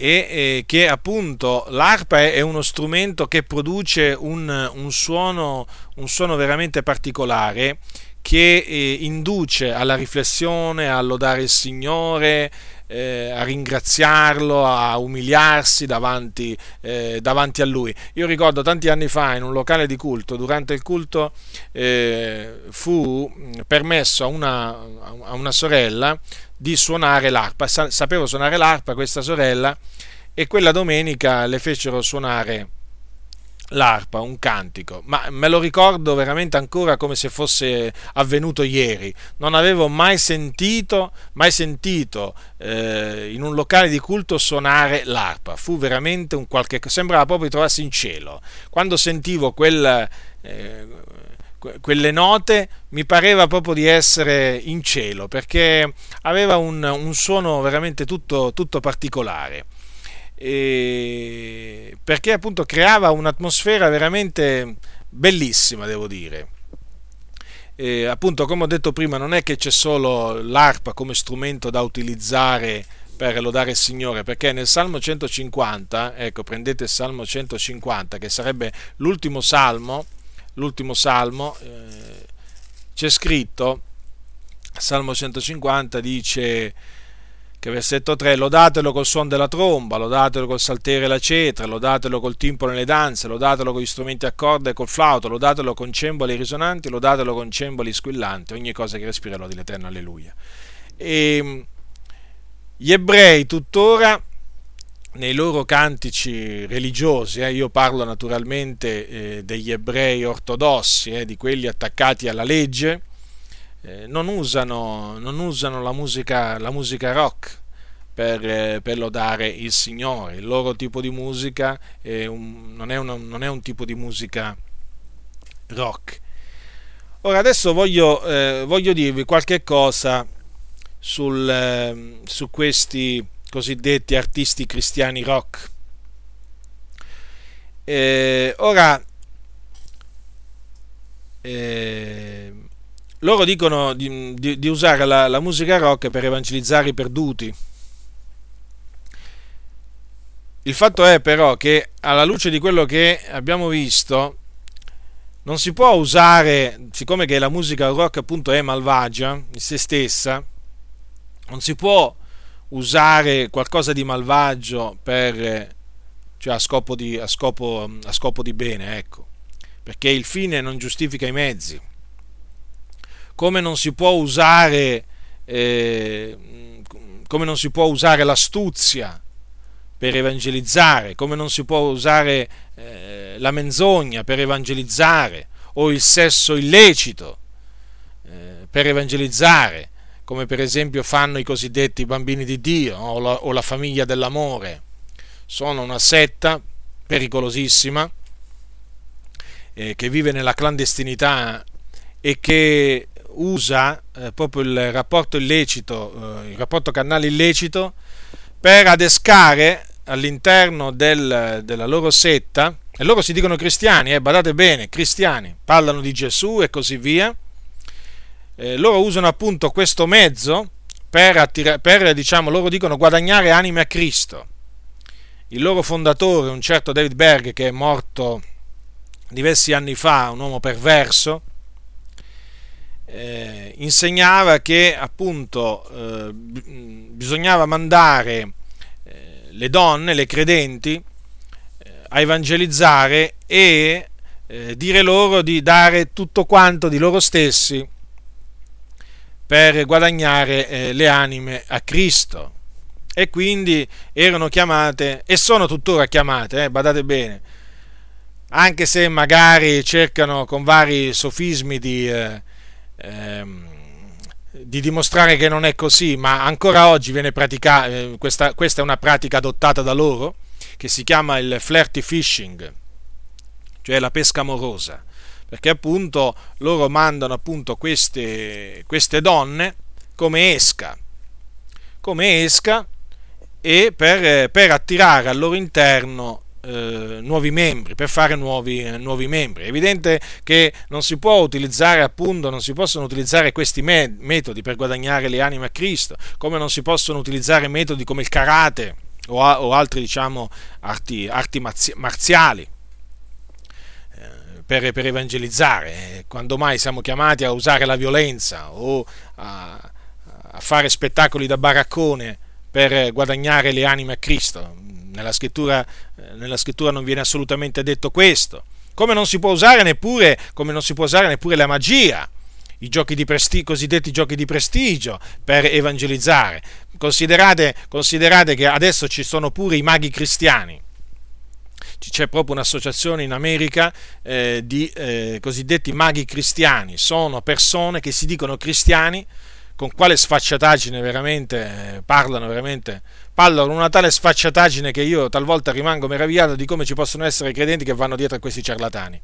e che appunto l'arpa è, uno strumento che produce un, un, suono, un suono, veramente particolare che eh, induce alla riflessione, a lodare il Signore, eh, a ringraziarlo, a umiliarsi davanti, eh, davanti, a lui. Io ricordo tanti anni fa in un locale di culto, durante il culto eh, fu permesso a una, a una sorella di suonare l'arpa. Sapevo suonare l'arpa questa sorella e quella domenica le fecero suonare l'arpa, un cantico, ma me lo ricordo veramente ancora come se fosse avvenuto ieri. Non avevo mai sentito, mai sentito eh, in un locale di culto suonare l'arpa. Fu veramente un qualche sembrava proprio di trovarsi in cielo. Quando sentivo quel, eh, quelle note mi pareva proprio di essere in cielo perché aveva un, un suono veramente tutto, tutto particolare. E perché appunto creava un'atmosfera veramente bellissima, devo dire. E appunto, come ho detto prima, non è che c'è solo l'arpa come strumento da utilizzare per lodare il Signore, perché nel Salmo 150, ecco, prendete il Salmo 150, che sarebbe l'ultimo salmo, l'ultimo salmo, eh, c'è scritto, Salmo 150 dice, che versetto 3, lodatelo col suono della tromba, lodatelo col saltere e la cetra, lodatelo col timpano e le danze, lodatelo con gli strumenti a corda e col flauto, lodatelo con cembali risonanti, lodatelo con cembali squillanti, ogni cosa che respira lodi l'Eterno, alleluia. E gli ebrei tuttora nei loro cantici religiosi, eh, io parlo naturalmente eh, degli ebrei ortodossi, eh, di quelli attaccati alla legge, eh, non, usano, non, usano, la musica, la musica rock per, eh, per, lodare il Signore, il loro tipo di musica è un, non, è una, non, è un, tipo di musica rock. Ora adesso voglio, eh, voglio dirvi qualche cosa sul, eh, su questi cosiddetti artisti cristiani rock. Eh, ora, eh, loro dicono di, di, di usare la, la musica rock per evangelizzare i perduti. Il fatto è però che alla luce di quello che abbiamo visto, non si può usare, siccome che la musica rock appunto è malvagia in se stessa, non si può usare qualcosa di malvagio per, cioè a scopo di, a scopo, a scopo di bene, ecco, perché il fine non giustifica i mezzi come non si può usare, eh, come non si può usare l'astuzia per evangelizzare, come non si può usare eh, la menzogna per evangelizzare o il sesso illecito eh, per evangelizzare, come per esempio fanno i cosiddetti bambini di Dio o la, o la famiglia dell'amore. Sono una setta pericolosissima eh, che vive nella clandestinità e che usa eh, proprio il rapporto illecito, eh, il rapporto carnale illecito, per adescare all'interno del, della loro setta, e loro si dicono cristiani, eh, badate bene, cristiani, parlano di Gesù e così via, eh, loro usano appunto questo mezzo per, attira- per, diciamo, loro dicono guadagnare anime a Cristo. Il loro fondatore, un certo David Berg, che è morto diversi anni fa, un uomo perverso, eh, insegnava che appunto eh, bisognava mandare eh, le donne, le credenti, eh, a evangelizzare e eh, dire loro di dare tutto quanto di loro stessi per guadagnare eh, le anime a Cristo. E quindi erano chiamate, e sono tuttora chiamate, badate bene, anche se magari cercano con vari sofismi di, eh, di dimostrare che non è così, ma ancora oggi viene praticata, eh, questa, questa, è una pratica adottata da loro, che si chiama il flirty fishing. cioè la pesca amorosa, perché appunto loro mandano appunto queste, queste donne come esca, come esca e per, per attirare al loro interno eh, nuovi membri, per fare nuovi, eh, nuovi, membri. È evidente che non si può utilizzare, appunto, non si possono utilizzare questi me- metodi per guadagnare le anime a Cristo, come non si possono utilizzare metodi come il karate o, a- o altri, diciamo, arti, arti marziali. Eh, per, per, evangelizzare, quando mai siamo chiamati a usare la violenza o a, a fare spettacoli da baraccone per guadagnare le anime a Cristo. Nella scrittura, eh, nella scrittura non viene assolutamente detto questo. Come non si può usare neppure, può usare neppure la magia, i giochi di presti- cosiddetti giochi di prestigio per evangelizzare. Considerate, considerate che adesso ci sono pure i maghi cristiani c'è proprio un'associazione in America eh, di eh, cosiddetti maghi cristiani, sono persone che si dicono cristiani, con quale sfacciataggine veramente eh, parlano, veramente parlano una tale sfacciataggine che io talvolta rimango meravigliato di come ci possono essere credenti che vanno dietro a questi ciarlatani.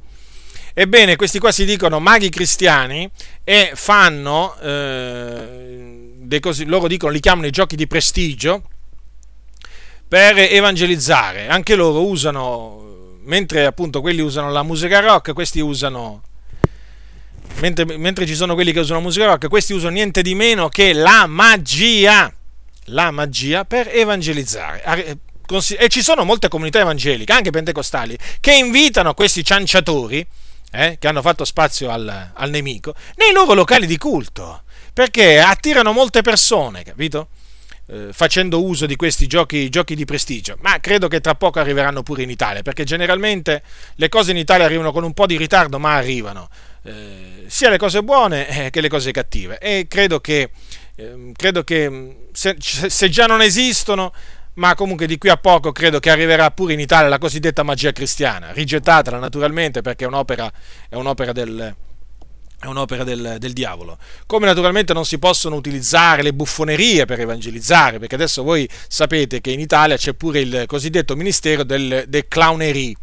Ebbene, questi qua si dicono maghi cristiani e fanno, eh, cosi, loro dicono, li chiamano i giochi di prestigio per evangelizzare. Anche loro usano, mentre appunto quelli usano la musica rock, questi usano mentre, mentre, ci sono quelli che usano musica rock, questi usano niente di meno che la magia, la magia per evangelizzare. E ci sono molte comunità evangeliche, anche pentecostali, che invitano questi cianciatori, eh, che hanno fatto spazio al, al nemico, nei loro locali di culto, perché attirano molte persone, capito? Eh, facendo uso di questi giochi, giochi, di prestigio, ma credo che tra poco arriveranno pure in Italia, perché generalmente le cose in Italia arrivano con un po' di ritardo, ma arrivano. Eh, sia le cose buone eh, che le cose cattive. E credo che, ehm, credo che mm, se, se, già non esistono, ma comunque di qui a poco credo che arriverà pure in Italia la cosiddetta magia cristiana, rigettatela naturalmente perché è un'opera, è un'opera del, è un'opera del, del, diavolo. Come naturalmente non si possono utilizzare le buffonerie per evangelizzare, perché adesso voi sapete che in Italia c'è pure il cosiddetto ministero del, del clownerie.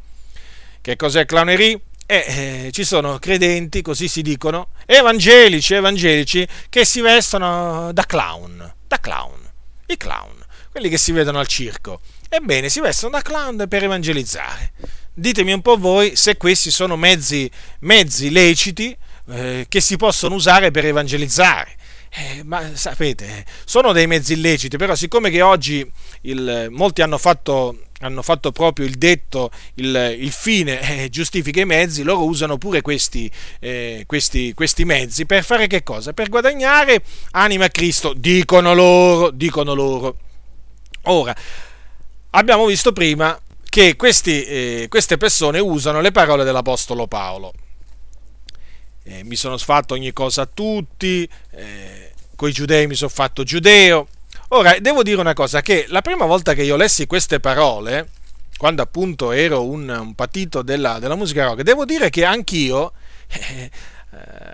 Che cos'è clownerie? E eh, ci sono credenti, così si dicono, evangelici, evangelici, che si vestono da clown, da clown, i clown, quelli che si vedono al circo. Ebbene, si vestono da clown per evangelizzare. Ditemi un po' voi se questi sono mezzi, mezzi leciti eh, che si possono usare per evangelizzare. Eh, ma sapete, sono dei mezzi illeciti, però siccome che oggi il, molti hanno fatto hanno fatto proprio il detto, il, il fine eh, giustifica i mezzi, loro usano pure questi, eh, questi, questi, mezzi per fare che cosa? Per guadagnare anima a Cristo, dicono loro, dicono loro. Ora, abbiamo visto prima che questi, eh, queste persone usano le parole dell'Apostolo Paolo. Eh, mi sono fatto ogni cosa a tutti, eh, coi giudei mi sono fatto giudeo, Ora, devo dire una cosa, che la prima volta che io lessi queste parole, quando appunto ero un, un patito della, della, musica rock, devo dire che anch'io, eh,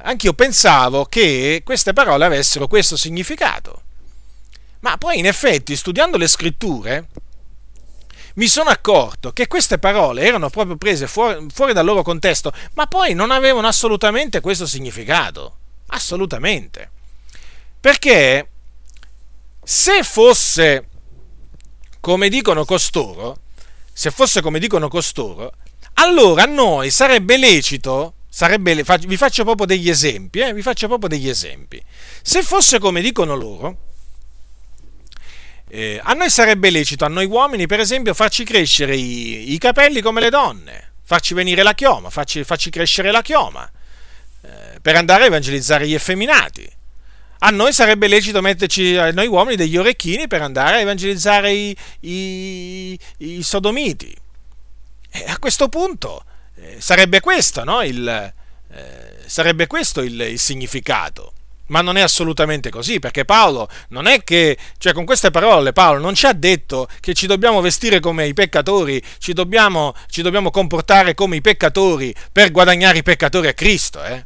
anch'io pensavo che queste parole avessero questo significato. Ma poi in effetti, studiando le scritture, mi sono accorto che queste parole erano proprio prese fuori, fuori, dal loro contesto, ma poi non avevano assolutamente questo significato. Assolutamente. Perché se fosse come dicono costoro, se fosse come dicono costoro, allora a noi sarebbe lecito, sarebbe, vi faccio proprio degli esempi, eh, vi faccio proprio degli esempi. Se fosse come dicono loro, eh, a noi sarebbe lecito, a noi uomini, per esempio, farci crescere i, i capelli come le donne, farci venire la chioma, farci, farci crescere la chioma, eh, per andare a evangelizzare gli effeminati a noi sarebbe lecito metterci, noi uomini, degli orecchini per andare a evangelizzare i, i, i sodomiti. E a questo punto eh, sarebbe questo, no? il, eh, sarebbe questo il, il significato. Ma non è assolutamente così, perché Paolo non è che, cioè con queste parole Paolo non ci ha detto che ci dobbiamo vestire come i peccatori, ci dobbiamo, ci dobbiamo comportare come i peccatori per guadagnare i peccatori a Cristo, eh?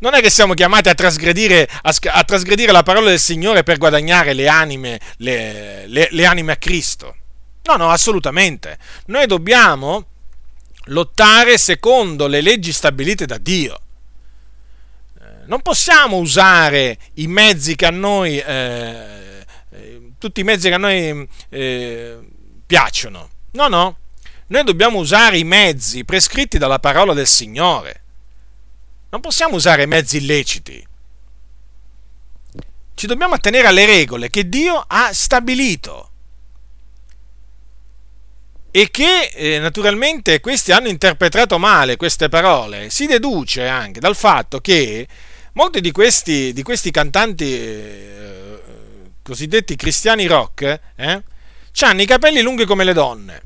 Non è che siamo chiamati a trasgredire, a, a trasgredire, la parola del Signore per guadagnare le anime, le, le, le anime a Cristo. No, no, assolutamente. Noi dobbiamo, lottare secondo le leggi stabilite da Dio. Eh, non possiamo usare i mezzi che a noi, eh, eh, tutti i mezzi che a noi eh, piacciono. No, no, noi dobbiamo usare i mezzi prescritti dalla parola del Signore. Non possiamo usare mezzi illeciti. Ci dobbiamo attenere alle regole che Dio ha stabilito e che eh, naturalmente questi hanno interpretato male queste parole. Si deduce anche dal fatto che molti di questi, di questi cantanti eh, cosiddetti cristiani rock eh, hanno i capelli lunghi come le donne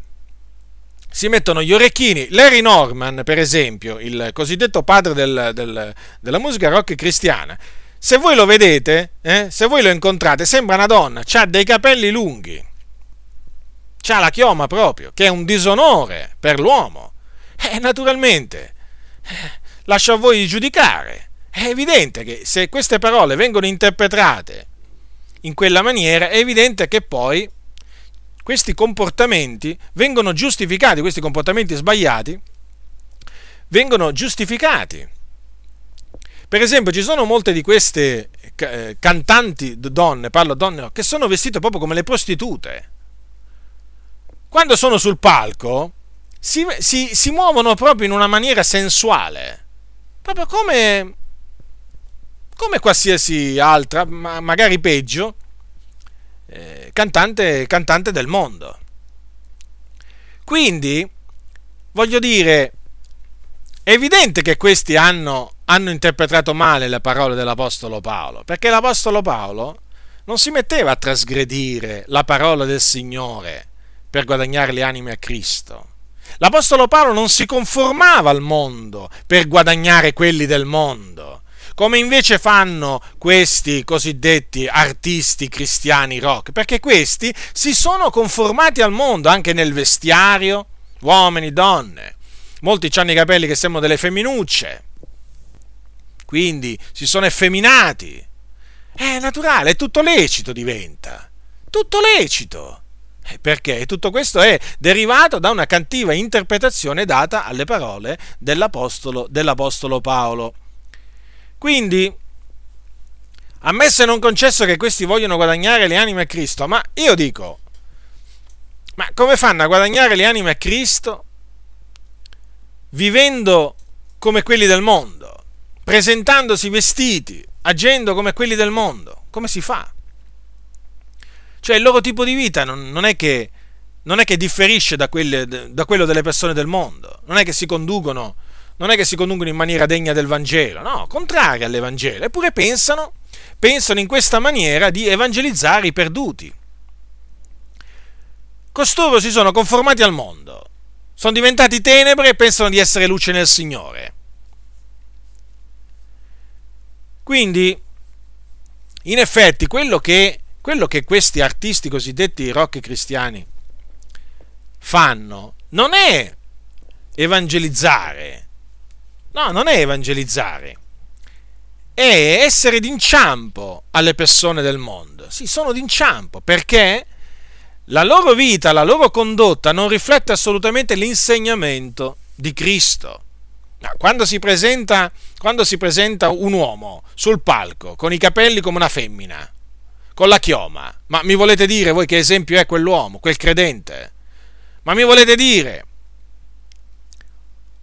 si mettono gli orecchini. Larry Norman, per esempio, il cosiddetto padre del, del, della musica rock cristiana, se voi lo vedete, eh, se voi lo incontrate, sembra una donna, ha dei capelli lunghi, ha la chioma proprio, che è un disonore per l'uomo. E eh, naturalmente, eh, lascio a voi giudicare. È evidente che se queste parole vengono interpretate in quella maniera, è evidente che poi questi comportamenti vengono giustificati, questi comportamenti sbagliati vengono giustificati. Per esempio, ci sono molte di queste eh, cantanti donne, parlo donne, che sono vestite proprio come le prostitute. Quando sono sul palco, si, si, si muovono proprio in una maniera sensuale, proprio come, come qualsiasi altra, ma magari peggio, eh, cantante, cantante del mondo. Quindi, voglio dire, è evidente che questi hanno, hanno interpretato male le parole dell'Apostolo Paolo, perché l'Apostolo Paolo non si metteva a trasgredire la parola del Signore per guadagnare le anime a Cristo. L'Apostolo Paolo non si conformava al mondo per guadagnare quelli del mondo come invece fanno questi cosiddetti artisti cristiani rock, perché questi si sono conformati al mondo anche nel vestiario, uomini, donne. Molti hanno i capelli che sembrano delle femminucce, quindi si sono effeminati. È naturale, è tutto lecito diventa, tutto lecito. Eh, perché tutto questo è derivato da una cattiva interpretazione data alle parole dell'Apostolo, dell'Apostolo Paolo. Quindi, ammesso e non concesso che questi vogliono guadagnare le anime a Cristo, ma io dico, ma come fanno a guadagnare le anime a Cristo vivendo come quelli del mondo, presentandosi vestiti, agendo come quelli del mondo? Come si fa? Cioè il loro tipo di vita non, non, è, che, non è che differisce da, quelle, da quello delle persone del mondo, non è che si conducono non è che si conducono in maniera degna del Vangelo, no, contraria all'Evangelo, eppure pensano, pensano in questa maniera di evangelizzare i perduti. Costoro si sono conformati al mondo, sono diventati tenebre e pensano di essere luce nel Signore. Quindi, in effetti, quello che, quello che questi artisti cosiddetti rock cristiani fanno non è evangelizzare, No, non è evangelizzare, è essere d'inciampo alle persone del mondo. Sì, sono d'inciampo perché la loro vita, la loro condotta non riflette assolutamente l'insegnamento di Cristo. Quando si, presenta, quando si presenta un uomo sul palco con i capelli come una femmina, con la chioma, ma mi volete dire voi che esempio è quell'uomo, quel credente? Ma mi volete dire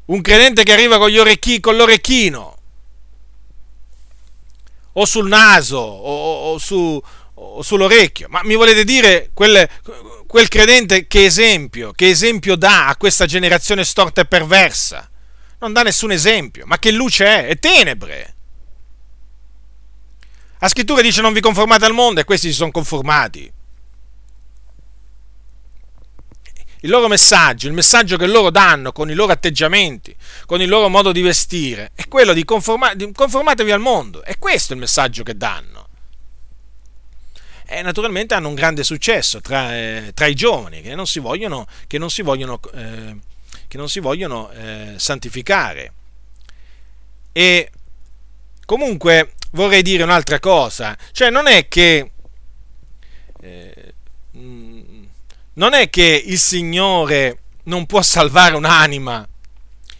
un credente che arriva con, orecchi, con l'orecchino o sul naso o, o, su, o sull'orecchio. Ma mi volete dire quel, quel credente che esempio, che esempio dà a questa generazione storta e perversa? Non dà nessun esempio. Ma che luce è? È tenebre. La scrittura dice non vi conformate al mondo e questi si sono conformati. Il loro messaggio, il messaggio che loro danno con i loro atteggiamenti, con il loro modo di vestire, è quello di, conforma- di conformatevi al mondo. È questo il messaggio che danno. E naturalmente hanno un grande successo tra, eh, tra i giovani che non si vogliono, che non si vogliono, eh, che non si vogliono eh, santificare. E comunque vorrei dire un'altra cosa, cioè non è che eh, non è che il Signore non può salvare un'anima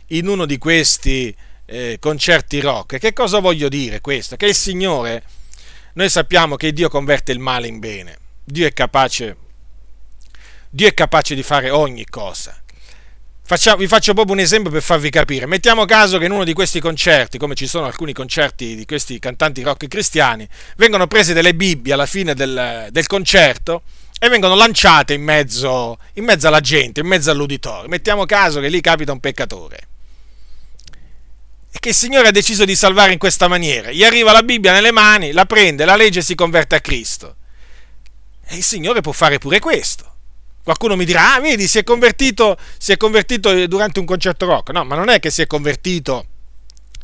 in uno di questi eh, concerti rock. Che cosa voglio dire questo? Che il Signore, noi sappiamo che Dio converte il male in bene, Dio è capace, Dio è capace di fare ogni cosa. Facciamo, vi faccio proprio un esempio per farvi capire. Mettiamo caso che in uno di questi concerti, come ci sono alcuni concerti di questi cantanti rock cristiani, vengono prese delle Bibbie alla fine del, del concerto e vengono lanciate in mezzo, in mezzo alla gente, in mezzo all'uditorio. Mettiamo caso che lì capita un peccatore e che il Signore ha deciso di salvare in questa maniera. Gli arriva la Bibbia nelle mani, la prende, la legge e si converte a Cristo. E il Signore può fare pure questo. Qualcuno mi dirà, ah, vedi, si è, convertito, si è convertito durante un concerto rock. No, ma non è che si è convertito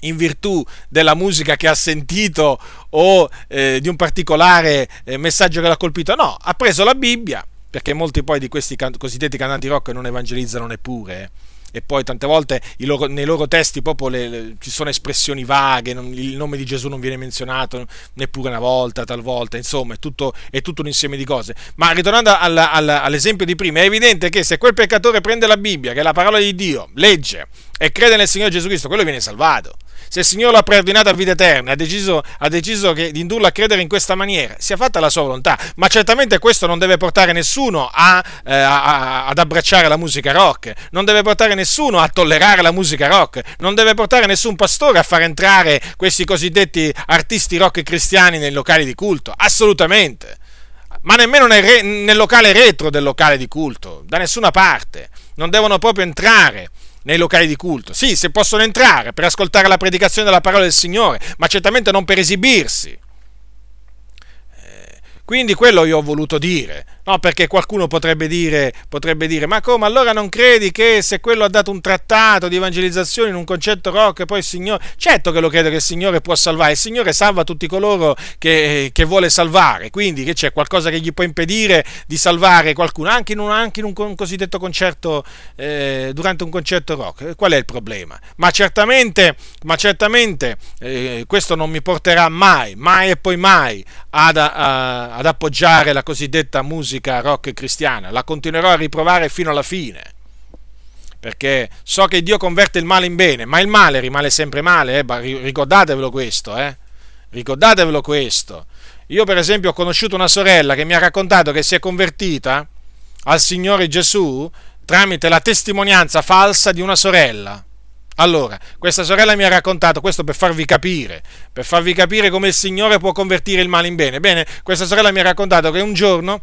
in virtù della musica che ha sentito o eh, di un particolare eh, messaggio che l'ha colpito. No, ha preso la Bibbia, perché molti poi di questi can- cosiddetti cantanti rock non evangelizzano neppure. Eh e poi tante volte loro, nei loro testi proprio le, le, ci sono espressioni vaghe, non, il nome di Gesù non viene menzionato neppure una volta, talvolta, insomma è tutto, è tutto un insieme di cose. Ma ritornando alla, alla, all'esempio di prima, è evidente che se quel peccatore prende la Bibbia, che è la parola di Dio, legge e crede nel Signore Gesù Cristo, quello viene salvato. Se il Signore l'ha preordinato a vita eterna, ha deciso, ha deciso che, di indurlo a credere in questa maniera, sia fatta la sua volontà. Ma certamente questo non deve portare nessuno a, eh, a, ad abbracciare la musica rock, non deve portare nessuno a tollerare la musica rock, non deve portare nessun pastore a far entrare questi cosiddetti artisti rock cristiani nei locali di culto. Assolutamente ma nemmeno nel, re, nel, locale retro del locale di culto, da nessuna parte. Non devono proprio entrare nei locali di culto. Sì, se possono entrare per ascoltare la predicazione della parola del Signore, ma certamente non per esibirsi. Quindi quello io ho voluto dire, no? Perché qualcuno potrebbe dire, potrebbe dire, ma come allora non credi che se quello ha dato un trattato di evangelizzazione in un concetto rock, poi il Signore, certo che lo credo che il Signore può salvare, il Signore salva tutti coloro che, che vuole salvare, quindi che c'è qualcosa che gli può impedire di salvare qualcuno, anche in un, anche in un cosiddetto concerto, eh, durante un concerto rock, qual è il problema? Ma certamente, ma certamente eh, questo non mi porterà mai, mai e poi mai ad, a, ad appoggiare la cosiddetta musica rock cristiana, la continuerò a riprovare fino alla fine, perché so che Dio converte il male in bene, ma il male rimane sempre male, eh? ricordatevelo questo, eh? ricordatevelo questo. Io per esempio ho conosciuto una sorella che mi ha raccontato che si è convertita al Signore Gesù tramite la testimonianza falsa di una sorella. Allora, questa sorella mi ha raccontato questo per farvi capire, per farvi capire come il Signore può convertire il male in bene. Bene, questa sorella mi ha raccontato che un giorno,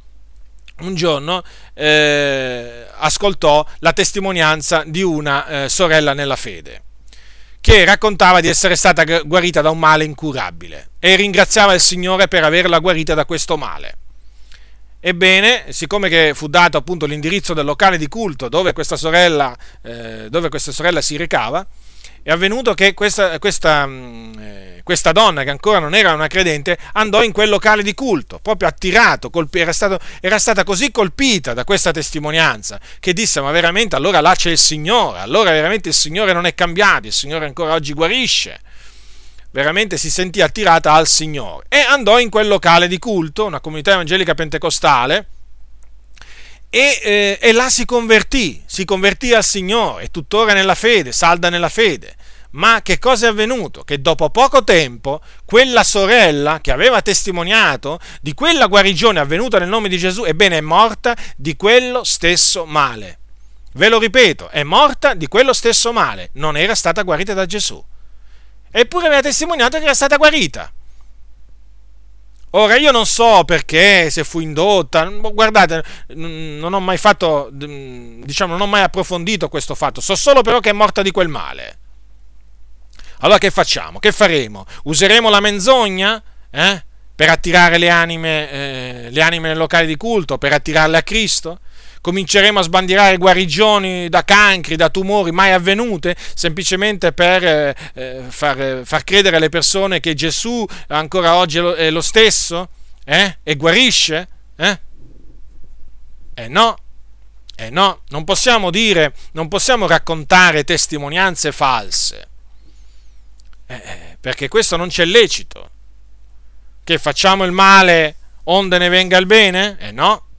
un giorno eh, ascoltò la testimonianza di una eh, sorella nella fede che raccontava di essere stata guarita da un male incurabile e ringraziava il Signore per averla guarita da questo male. Ebbene, siccome fu dato appunto l'indirizzo del locale di culto dove questa sorella, eh, dove questa sorella si recava, è avvenuto che questa, questa, mm, eh, questa, donna, che ancora non era una credente, andò in quel locale di culto, proprio attirato, colpi, era, stato, era, stata così colpita da questa testimonianza, che disse, ma veramente allora là c'è il Signore, allora veramente il Signore non è cambiato, il Signore ancora oggi guarisce. Veramente si sentì attirata al Signore e andò in quel locale di culto, una comunità evangelica pentecostale, e, eh, e là si convertì, si convertì al Signore, è tuttora nella fede, salda nella fede. Ma che cosa è avvenuto? Che dopo poco tempo quella sorella che aveva testimoniato di quella guarigione avvenuta nel nome di Gesù, ebbene è morta di quello stesso male. Ve lo ripeto, è morta di quello stesso male, non era stata guarita da Gesù. Eppure ha testimoniato che era stata guarita. Ora io non so perché, se fu indotta, guardate, non ho mai fatto, diciamo, non ho mai approfondito questo fatto, so solo però che è morta di quel male. Allora che facciamo? Che faremo? Useremo la menzogna? Eh? Per attirare le anime, eh, le anime nel locale di culto, per attirarle a Cristo? Cominceremo a sbandierare guarigioni da cancri, da tumori mai avvenute, semplicemente per eh, eh far, far, credere alle persone che Gesù ancora oggi è lo, è lo stesso eh? e guarisce? Eh? eh no, eh no, non possiamo dire, non possiamo raccontare testimonianze false, eh, eh perché questo non c'è lecito. Che facciamo il male onde ne venga il bene? Eh no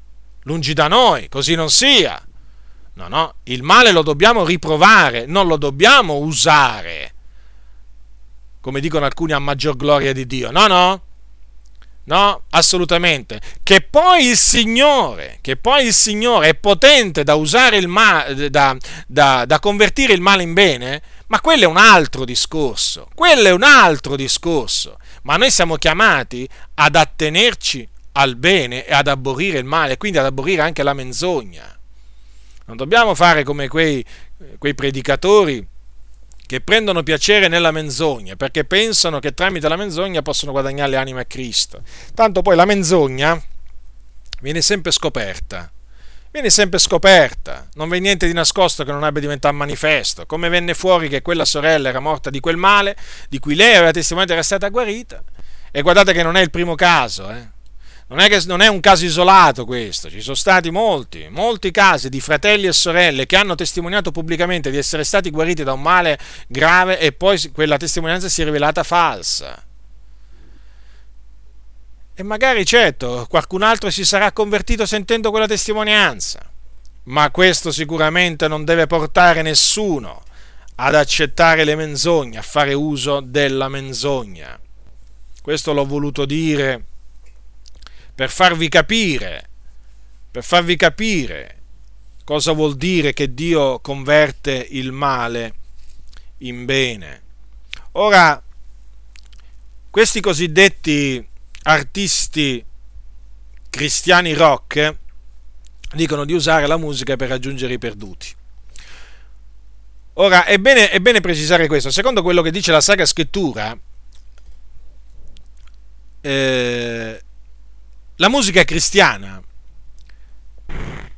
lungi da noi, così non sia. No, no, il male lo dobbiamo riprovare, non lo dobbiamo usare. Come dicono alcuni a maggior gloria di Dio. No, no. No, assolutamente. Che poi il Signore, che poi il Signore è potente da usare il male, da, da, da convertire il male in bene, ma quello è un altro discorso. Quello è un altro discorso. Ma noi siamo chiamati ad attenerci al bene e ad aborrire il male, quindi ad aborrire anche la menzogna. Non dobbiamo fare come quei, quei predicatori che prendono piacere nella menzogna perché pensano che tramite la menzogna possono guadagnare le anime a Cristo. Tanto poi la menzogna viene sempre scoperta. Viene sempre scoperta, non v'è niente di nascosto che non abbia diventato manifesto, come venne fuori che quella sorella era morta di quel male, di cui lei aveva testimoniato era stata guarita, e guardate che non è il primo caso, eh? Non è, che, non è un caso isolato questo, ci sono stati molti, molti casi di fratelli e sorelle che hanno testimoniato pubblicamente di essere stati guariti da un male grave e poi quella testimonianza si è rivelata falsa. E magari certo, qualcun altro si sarà convertito sentendo quella testimonianza, ma questo sicuramente non deve portare nessuno ad accettare le menzogne, a fare uso della menzogna. Questo l'ho voluto dire per farvi capire, per farvi capire cosa vuol dire che Dio converte il male in bene. Ora, questi cosiddetti artisti cristiani rock dicono di usare la musica per raggiungere i perduti. Ora, è bene, è bene precisare questo. Secondo quello che dice la Sacra Scrittura, eh, la musica cristiana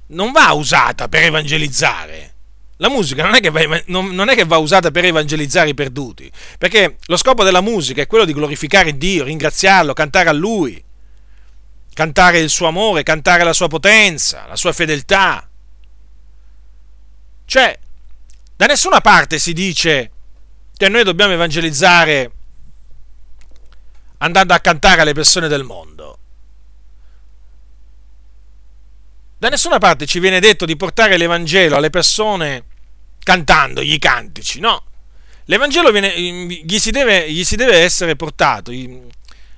non va usata per evangelizzare. La musica non è, che va, non è che va usata per evangelizzare i perduti, perché lo scopo della musica è quello di glorificare Dio, ringraziarlo, cantare a Lui, cantare il suo amore, cantare la sua potenza, la sua fedeltà. Cioè, da nessuna parte si dice che noi dobbiamo evangelizzare andando a cantare alle persone del mondo. Da nessuna parte ci viene detto di portare l'Evangelo alle persone cantando gli cantici, no. L'Evangelo viene, gli, si deve, gli si deve essere portato,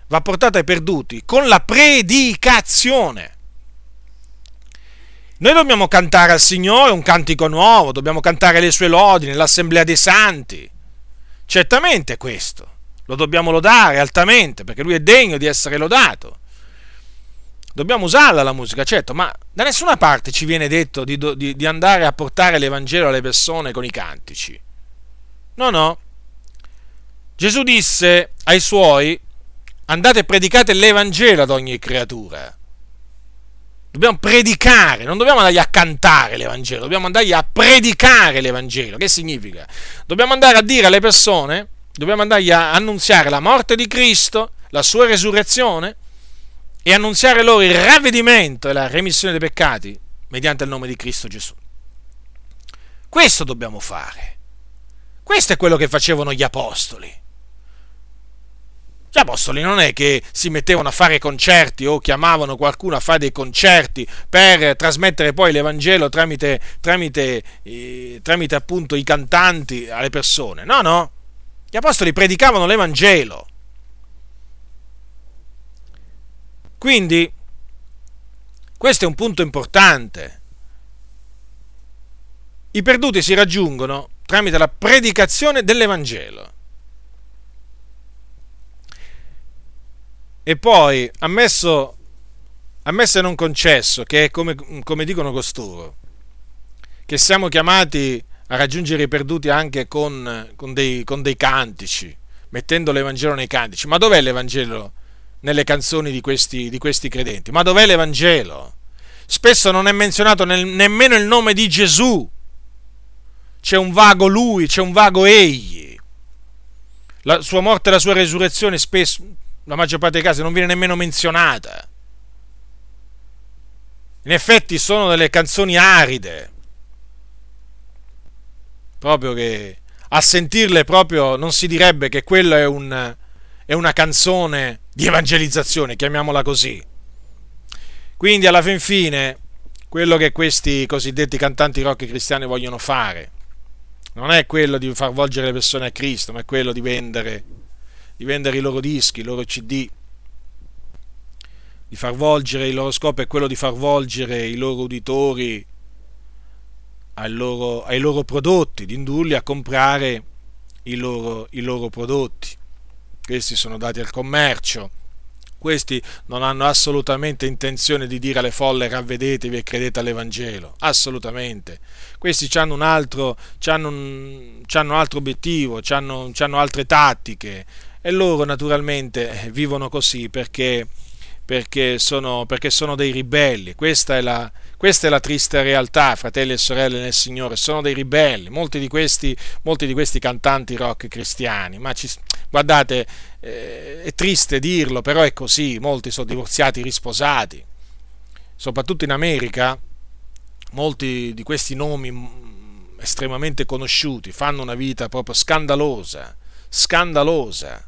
va portato ai perduti, con la predicazione. Noi dobbiamo cantare al Signore un cantico nuovo, dobbiamo cantare le sue lodi nell'assemblea dei santi. Certamente questo, lo dobbiamo lodare altamente, perché Lui è degno di essere lodato dobbiamo usarla la musica, certo, ma da nessuna parte ci viene detto di, di, di andare a portare l'Evangelo alle persone con i cantici. No, no. Gesù disse ai suoi, andate e predicate l'Evangelo ad ogni creatura. Dobbiamo predicare, non dobbiamo andargli a cantare l'Evangelo, dobbiamo andargli a predicare l'Evangelo. Che significa? Dobbiamo andare a dire alle persone, dobbiamo andargli a annunziare la morte di Cristo, la sua resurrezione, e annunziare loro il ravvedimento e la remissione dei peccati mediante il nome di Cristo Gesù. Questo dobbiamo fare. Questo è quello che facevano gli apostoli. Gli apostoli non è che si mettevano a fare concerti o chiamavano qualcuno a fare dei concerti per trasmettere poi l'Evangelo tramite, tramite, eh, tramite appunto i cantanti alle persone. No, no. Gli apostoli predicavano l'Evangelo Quindi, questo è un punto importante. I perduti si raggiungono tramite la predicazione dell'Evangelo. E poi, ammesso, ammesso e non concesso, che è come, come dicono costoro, che siamo chiamati a raggiungere i perduti anche con, con, dei, con dei cantici, mettendo l'Evangelo nei cantici. Ma dov'è l'Evangelo nelle canzoni di questi, di questi credenti. Ma dov'è l'Evangelo? Spesso non è menzionato nel, nemmeno il nome di Gesù. C'è un vago lui, c'è un vago egli. La sua morte e la sua resurrezione spesso, la maggior parte dei casi, non viene nemmeno menzionata. In effetti sono delle canzoni aride. Proprio che a sentirle proprio non si direbbe che quello è un, è una canzone di evangelizzazione, chiamiamola così. Quindi alla fin fine quello che questi cosiddetti cantanti rock cristiani vogliono fare. Non è quello di far volgere le persone a Cristo, ma è quello di vendere, di vendere i loro dischi, i loro CD, di far volgere, il loro scopo è quello di far volgere i loro uditori ai loro, ai loro prodotti, di indurli a comprare i loro, i loro prodotti. Questi sono dati al commercio. Questi non hanno assolutamente intenzione di dire alle folle ravvedetevi e credete all'Evangelo, assolutamente. Questi hanno un altro, hanno un, hanno un altro obiettivo, hanno, altre tattiche e loro naturalmente vivono così perché perché sono, perché sono dei ribelli. Questa è, la, questa è, la, triste realtà, fratelli e sorelle nel Signore, sono dei ribelli. Molti di questi, molti di questi cantanti rock cristiani, ma ci, guardate, eh, è triste dirlo, però è così, molti sono divorziati, risposati. Soprattutto in America, molti di questi nomi estremamente conosciuti fanno una vita proprio scandalosa, scandalosa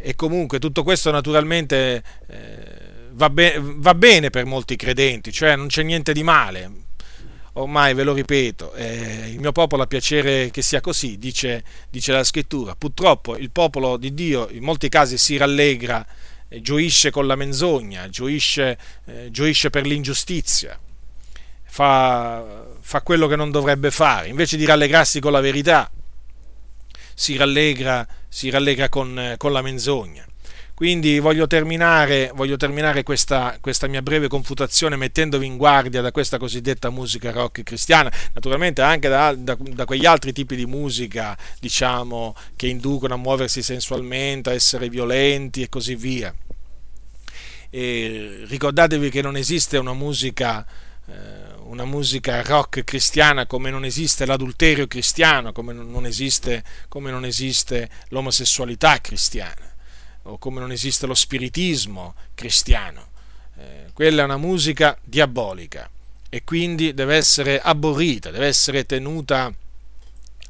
e comunque tutto questo naturalmente eh, va, be- va, bene per molti credenti, cioè non c'è niente di male. Ormai ve lo ripeto, eh, il mio popolo ha piacere che sia così, dice, dice, la scrittura. Purtroppo il popolo di Dio in molti casi si rallegra, eh, gioisce con la menzogna, gioisce, eh, gioisce per l'ingiustizia, fa, fa quello che non dovrebbe fare, invece di rallegrarsi con la verità si rallegra, si rallegra con, con, la menzogna. Quindi voglio terminare, voglio terminare questa, questa, mia breve confutazione mettendovi in guardia da questa cosiddetta musica rock cristiana, naturalmente anche da, da, da quegli altri tipi di musica, diciamo, che inducono a muoversi sensualmente, a essere violenti e così via. E ricordatevi che non esiste una musica eh, una musica rock cristiana come non esiste l'adulterio cristiano, come non esiste, come non esiste l'omosessualità cristiana o come non esiste lo spiritismo cristiano. Eh, quella è una musica diabolica e quindi deve essere aborrita, deve essere tenuta,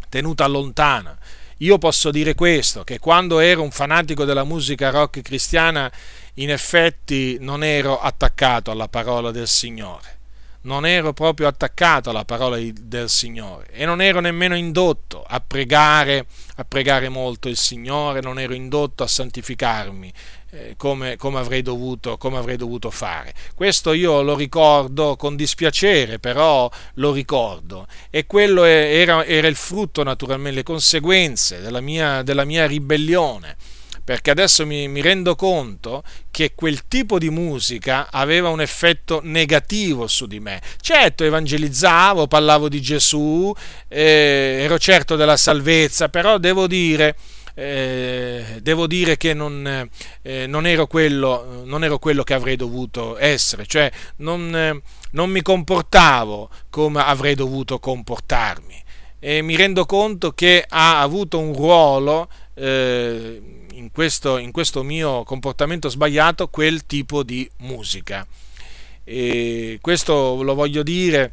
tenuta lontana. Io posso dire questo, che quando ero un fanatico della musica rock cristiana, in effetti non ero attaccato alla parola del Signore non ero proprio attaccato alla parola del Signore e non ero nemmeno indotto a pregare, a pregare molto il Signore, non ero indotto a santificarmi eh, come, come, avrei dovuto, come, avrei dovuto, fare. Questo io lo ricordo con dispiacere, però lo ricordo e quello era, era il frutto naturalmente, le conseguenze della mia, della mia ribellione perché adesso mi, mi, rendo conto che quel tipo di musica aveva un effetto negativo su di me. Certo, evangelizzavo, parlavo di Gesù, eh, ero certo della salvezza, però devo dire... Eh, devo dire che non, eh, non, ero quello, non, ero quello, che avrei dovuto essere, cioè non, non mi comportavo come avrei dovuto comportarmi. E mi rendo conto che ha avuto un ruolo eh, in questo, in questo mio comportamento sbagliato quel tipo di musica. E questo lo voglio dire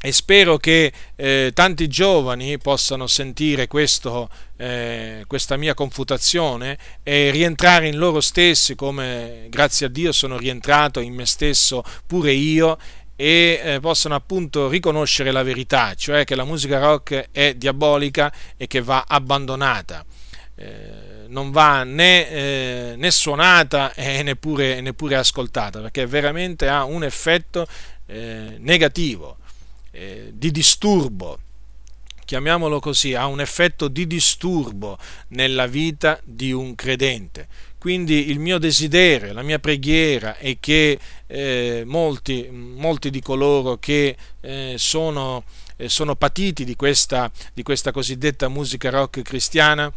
e spero che eh, tanti giovani possano sentire questo, eh, questa mia confutazione e rientrare in loro stessi come grazie a Dio sono rientrato in me stesso pure io e eh, possano appunto riconoscere la verità, cioè che la musica rock è diabolica e che va abbandonata. Eh, non va né, eh, né suonata e neppure, neppure, ascoltata, perché veramente ha un effetto eh, negativo, eh, di disturbo, chiamiamolo così, ha un effetto di disturbo nella vita di un credente. Quindi il mio desiderio, la mia preghiera è che eh, molti, molti, di coloro che eh, sono, eh, sono patiti di questa, di questa cosiddetta musica rock cristiana,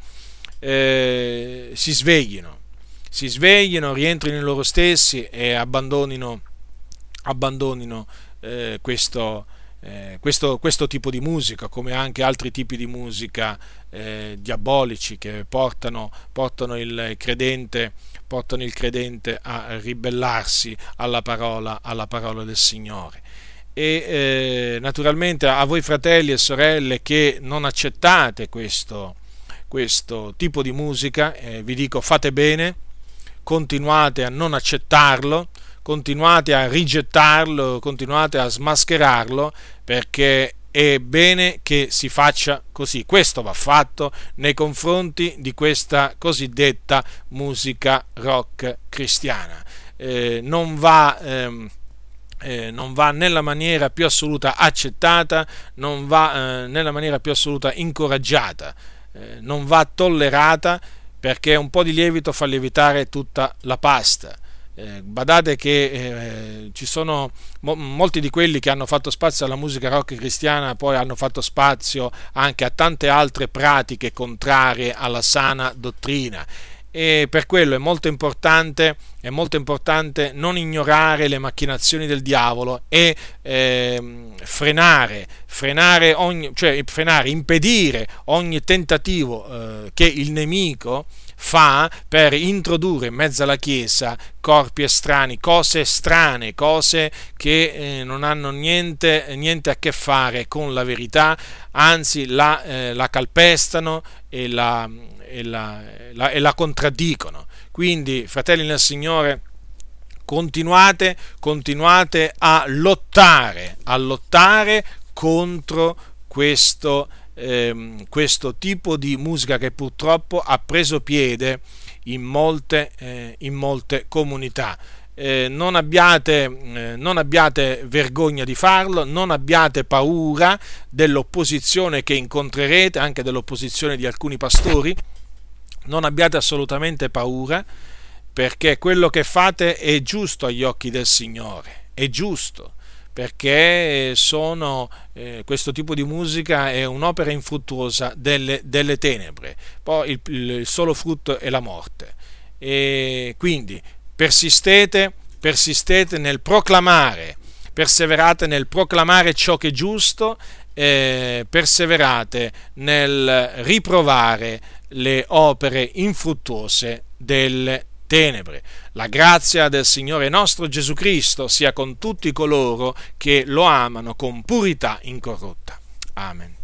eh, si sveglino, si sveglino, rientrino in loro stessi e abbandonino, abbandonino eh, questo, eh, questo, questo, tipo di musica, come anche altri tipi di musica eh, diabolici che portano, portano, il credente, portano, il credente, a ribellarsi alla parola, alla parola del Signore. E eh, naturalmente a voi fratelli e sorelle che non accettate questo, questo tipo di musica, eh, vi dico fate bene, continuate a non accettarlo, continuate a rigettarlo, continuate a smascherarlo perché è bene che si faccia così. Questo va fatto nei confronti di questa cosiddetta musica rock cristiana. Eh, non va. Ehm, eh, non va nella maniera più assoluta accettata, non va eh, nella maniera più assoluta incoraggiata, non va tollerata perché un po' di lievito fa lievitare tutta la pasta. Eh, badate che eh, ci sono mo- molti di quelli che hanno fatto spazio alla musica rock cristiana, poi hanno fatto spazio anche a tante altre pratiche contrarie alla sana dottrina e per quello è molto importante, è molto importante non ignorare le macchinazioni del diavolo e eh, frenare, frenare, ogni, cioè frenare, impedire ogni tentativo eh, che il nemico fa per introdurre in mezzo alla Chiesa corpi estranei, cose strane, cose che eh, non hanno niente, niente, a che fare con la verità, anzi la, eh, la calpestano e la, e la, la, e la contraddicono. Quindi, fratelli nel Signore, continuate, continuate a lottare, a lottare contro questo, ehm, questo tipo di musica che purtroppo ha preso piede in molte, eh, in molte comunità. Eh, non, abbiate, eh, non, abbiate, vergogna di farlo, non abbiate paura dell'opposizione che incontrerete, anche dell'opposizione di alcuni pastori, non abbiate assolutamente paura perché quello che fate è giusto agli occhi del Signore, è giusto perché sono, eh, questo tipo di musica è un'opera infruttuosa delle, delle tenebre, poi il, il, solo frutto è la morte. E quindi persistete, persistete nel proclamare, perseverate nel proclamare ciò che è giusto, eh, perseverate nel riprovare le opere infruttuose delle tenebre. La grazia del Signore nostro Gesù Cristo sia con tutti coloro che lo amano con purità incorrotta. Amen.